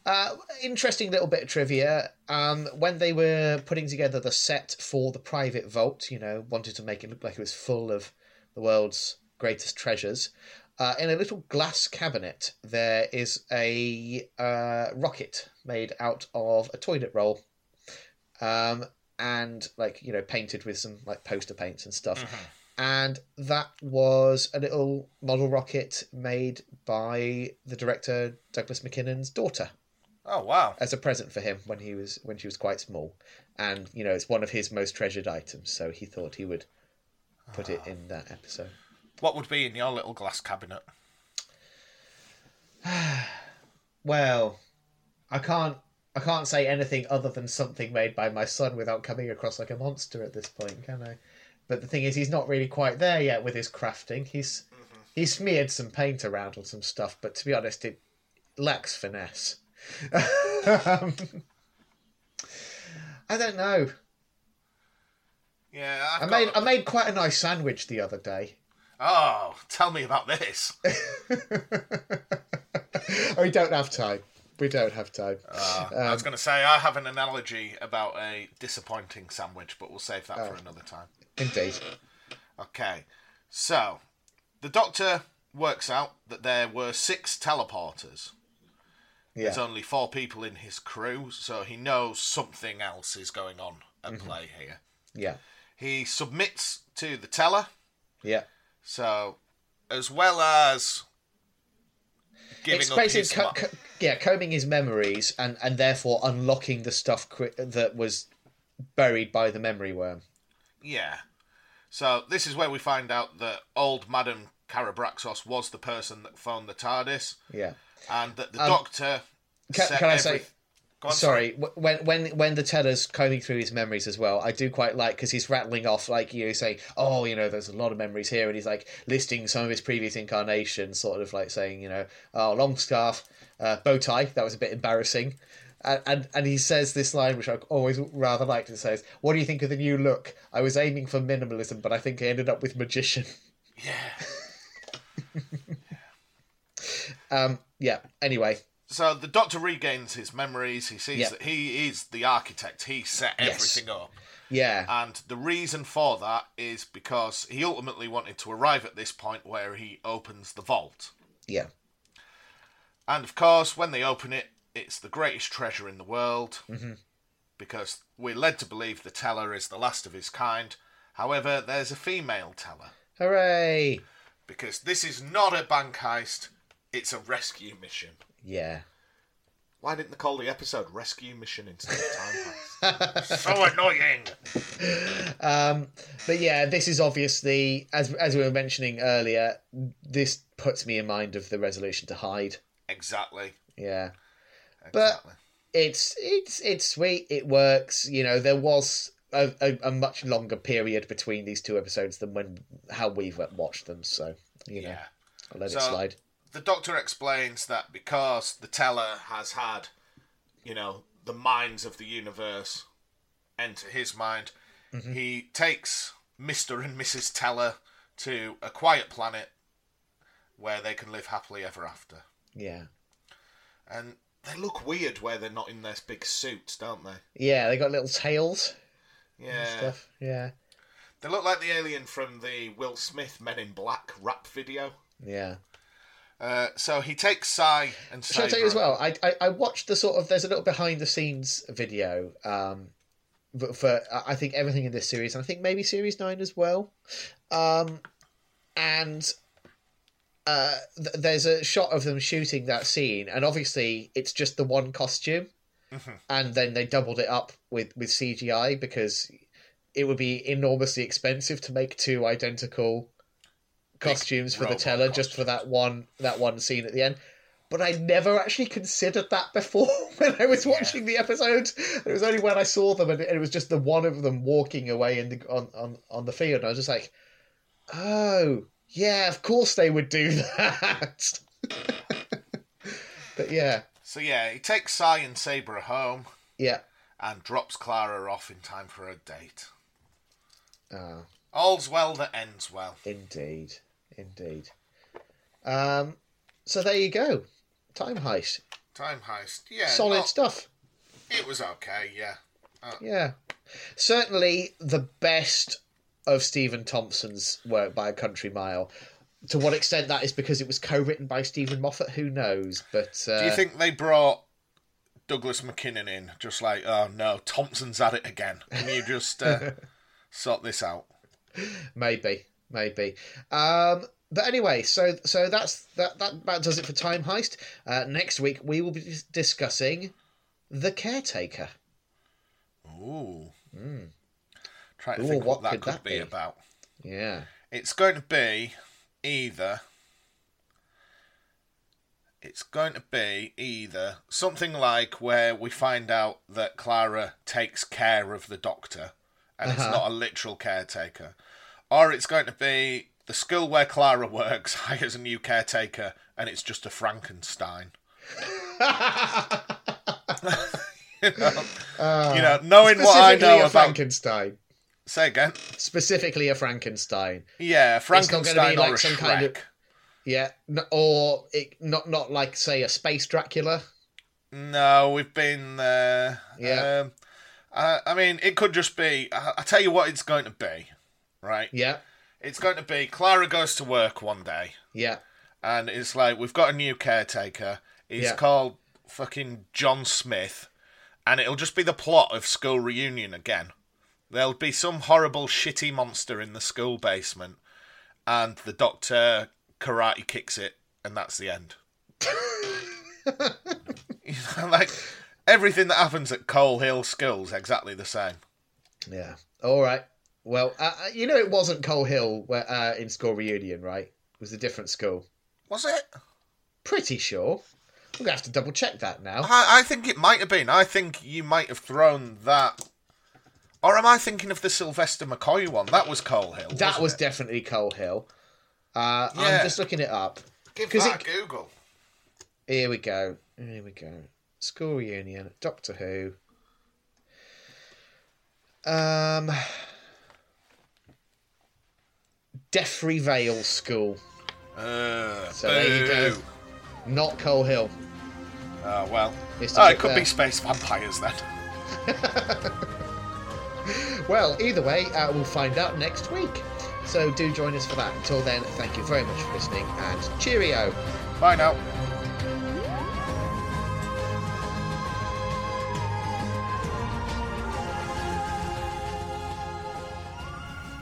S1: uh, interesting little bit of trivia. Um, when they were putting together the set for the private vault, you know, wanted to make it look like it was full of the world's greatest treasures. Uh, in a little glass cabinet, there is a uh, rocket made out of a toilet roll, um, and like you know, painted with some like poster paints and stuff. And that was a little model rocket made by the director Douglas Mackinnon's daughter
S2: Oh wow.
S1: as a present for him when he was when she was quite small, and you know it's one of his most treasured items. So he thought he would put it in that episode.
S2: What would be in your little glass cabinet? [sighs]
S1: Well, I can't I can't say anything other than something made by my son without coming across like a monster at this point, can I? But the thing is, he's not really quite there yet with his crafting. He's he's smeared some paint around on some stuff, but to be honest, it lacks finesse. um, [laughs] I don't know.
S2: Yeah, I've
S1: I made
S2: a-
S1: I made quite a nice sandwich the other day.
S2: Oh, tell me about this. [laughs]
S1: we don't have time. We don't have time.
S2: I
S1: Um,
S2: was going to say I have an analogy about a disappointing sandwich, but we'll save that for
S1: Oh.
S2: another time.
S1: Indeed.
S2: Okay, so the Doctor works out that there were six teleporters. There's only four people in his crew, so he knows something else is going on at
S1: Mm-hmm.
S2: play here.
S1: Yeah.
S2: He submits to the teller,
S1: Yeah.
S2: So as well as giving
S1: it's
S2: up
S1: basically
S2: his
S1: co- co- yeah, combing his memories and and therefore unlocking the stuff cri- that was buried by the memory worm.
S2: Yeah. So this is where we find out that old Madame Karabraxos was the person that phoned the TARDIS,
S1: Yeah.
S2: and that the
S1: Um,
S2: Doctor.
S1: Can, can I
S2: every-
S1: say?
S2: On,
S1: Sorry, wh- when when when the teller's combing through his memories as well, I do quite like because he's rattling off like you know, saying, "Oh, you know, there's a lot of memories here," and he's like listing some of his previous incarnations, sort of like saying, you know, "Oh, long scarf, uh, bow tie." That was a bit embarrassing, and, and and he says this line which I always rather liked. It says, "What do you think of the new look? I was aiming for minimalism, but I think I ended up with magician."
S2: Yeah. [laughs]
S1: Um, yeah. Anyway,
S2: So the Doctor regains his memories. He sees
S1: Yeah.
S2: that he is the architect. He set
S1: Yes.
S2: everything up.
S1: yeah,
S2: And the reason for that is because he ultimately wanted to arrive at this point where he opens the vault.
S1: yeah,
S2: And of course, when they open it, it's the greatest treasure in the world.
S1: Mm-hmm.
S2: Because we're led to believe the teller is the last of his kind. However, there's a female teller.
S1: hooray!
S2: Because this is not a bank heist, it's a rescue mission.
S1: Yeah.
S2: Why didn't they call the episode Rescue Mission instead of Time [laughs] Heist? so annoying!
S1: Um, but yeah, this is obviously, as as we were mentioning earlier, this puts me in mind of the resolution to hide.
S2: Exactly.
S1: Yeah, But- it's it's it's sweet. It works. You know, there was a, a, a much longer period between these two episodes than when how we've watched them. So you know,
S2: yeah.
S1: I'll let
S2: So-
S1: it slide.
S2: The doctor explains that because the teller has had, you know, the minds of the universe enter his mind,
S1: Mm-hmm.
S2: he takes Mr. and Mrs. Teller to a quiet planet where they can live happily ever after.
S1: Yeah,
S2: And they look weird where they're not in their big suits, don't they?
S1: yeah. They got little tails
S2: Yeah.
S1: and stuff. Yeah,
S2: They look like the alien from the Will Smith Men in Black rap video.
S1: yeah.
S2: Uh, so he takes Psi and
S1: Shall I tell you as well? I, I I watched the sort of there's a little behind the scenes video um for I think everything in this series and I think maybe series nine as well, um and uh th- there's a shot of them shooting that scene and obviously it's just the one costume. And then they doubled it up with with CGI because it would be enormously expensive to make two identical costumes for the teller just for that one that one scene at the end but I never actually considered that before [laughs] when I was watching the episode. It was only when I saw them and it was just the one of them walking away in the, on, on, on the field. I was just like, oh, yeah, of course they would do [laughs] that. [laughs] but yeah,
S2: So yeah, he takes Psi and Saibra home
S1: yeah.
S2: and drops Clara off in time for a date.
S1: Oh,
S2: All's well that ends well.
S1: indeed. Indeed. Um, so there you go. Time heist.
S2: Time heist. Yeah.
S1: Solid
S2: not-
S1: stuff.
S2: It was okay, yeah.
S1: Yeah. Certainly the best of Stephen Thompson's work by a country mile. To what extent that is because it was co-written by Steven Moffat, who knows? But uh,
S2: Do you think they brought Douglas Mackinnon in just like, oh no, Thompson's at it again. Can you just uh, [laughs] sort this out?
S1: maybe, maybe. Um, but anyway, so so that's that that about does it for Time Heist. Uh, next week we will be discussing the Caretaker.
S2: Ooh. Try to
S1: Ooh,
S2: think
S1: what
S2: what, that
S1: could that
S2: be,
S1: be?
S2: about.
S1: Yeah.
S2: It's going to be either. It's going to be either something like where we find out that Clara takes care of the doctor and it's
S1: Uh-huh.
S2: not a literal caretaker. Or it's going to be the school where Clara works [laughs] hires a new caretaker and it's just a Frankenstein. you, [laughs] know, you know, knowing what I know
S1: a
S2: about.
S1: Frankenstein.
S2: Say again.
S1: Specifically a Frankenstein.
S2: Yeah,
S1: not gonna be
S2: Frankenstein
S1: like
S2: a
S1: some
S2: Shrek.
S1: kind of- Yeah, or it, not not like say a space Dracula.
S2: No, we've been there.
S1: Yeah.
S2: Um, I, I mean, it could just be. I, I tell you what, it's going to be. Right.
S1: Yeah,
S2: It's going to be Clara goes to work one day,
S1: yeah,
S2: and it's like we've got a new caretaker. He's
S1: Yeah.
S2: called fucking John Smith, and it'll just be the plot of school reunion again. There'll be some horrible, shitty monster in the school basement, and the doctor karate kicks it, and that's the end. [laughs] you know, like everything that happens at Coal Hill School's exactly the same.
S1: Yeah. All right. Well, uh, uh you know, it wasn't Coal Hill where, uh, in school reunion, right? It was a different school.
S2: Was it?
S1: Pretty sure. We're gonna have to double check that now.
S2: I, I think it might have been. I think you might have thrown that. Or am I thinking of the Sylvester McCoy one? That was Coal Hill.
S1: That was
S2: it?
S1: definitely Coal Hill. Uh,
S2: Yeah.
S1: I'm just looking it up.
S2: Give that
S1: it-
S2: a Google.
S1: Here we go. Here we go. School reunion. Doctor Who. Um. Deffry Vale School.
S2: Uh,
S1: So there you go. Not Coal Hill.
S2: Oh well. Oh, it could
S1: there.
S2: be space vampires then. [laughs]
S1: Well, either way, uh, we'll find out next week. So do join us for that. Until then, thank you very much for listening and cheerio.
S2: Bye now.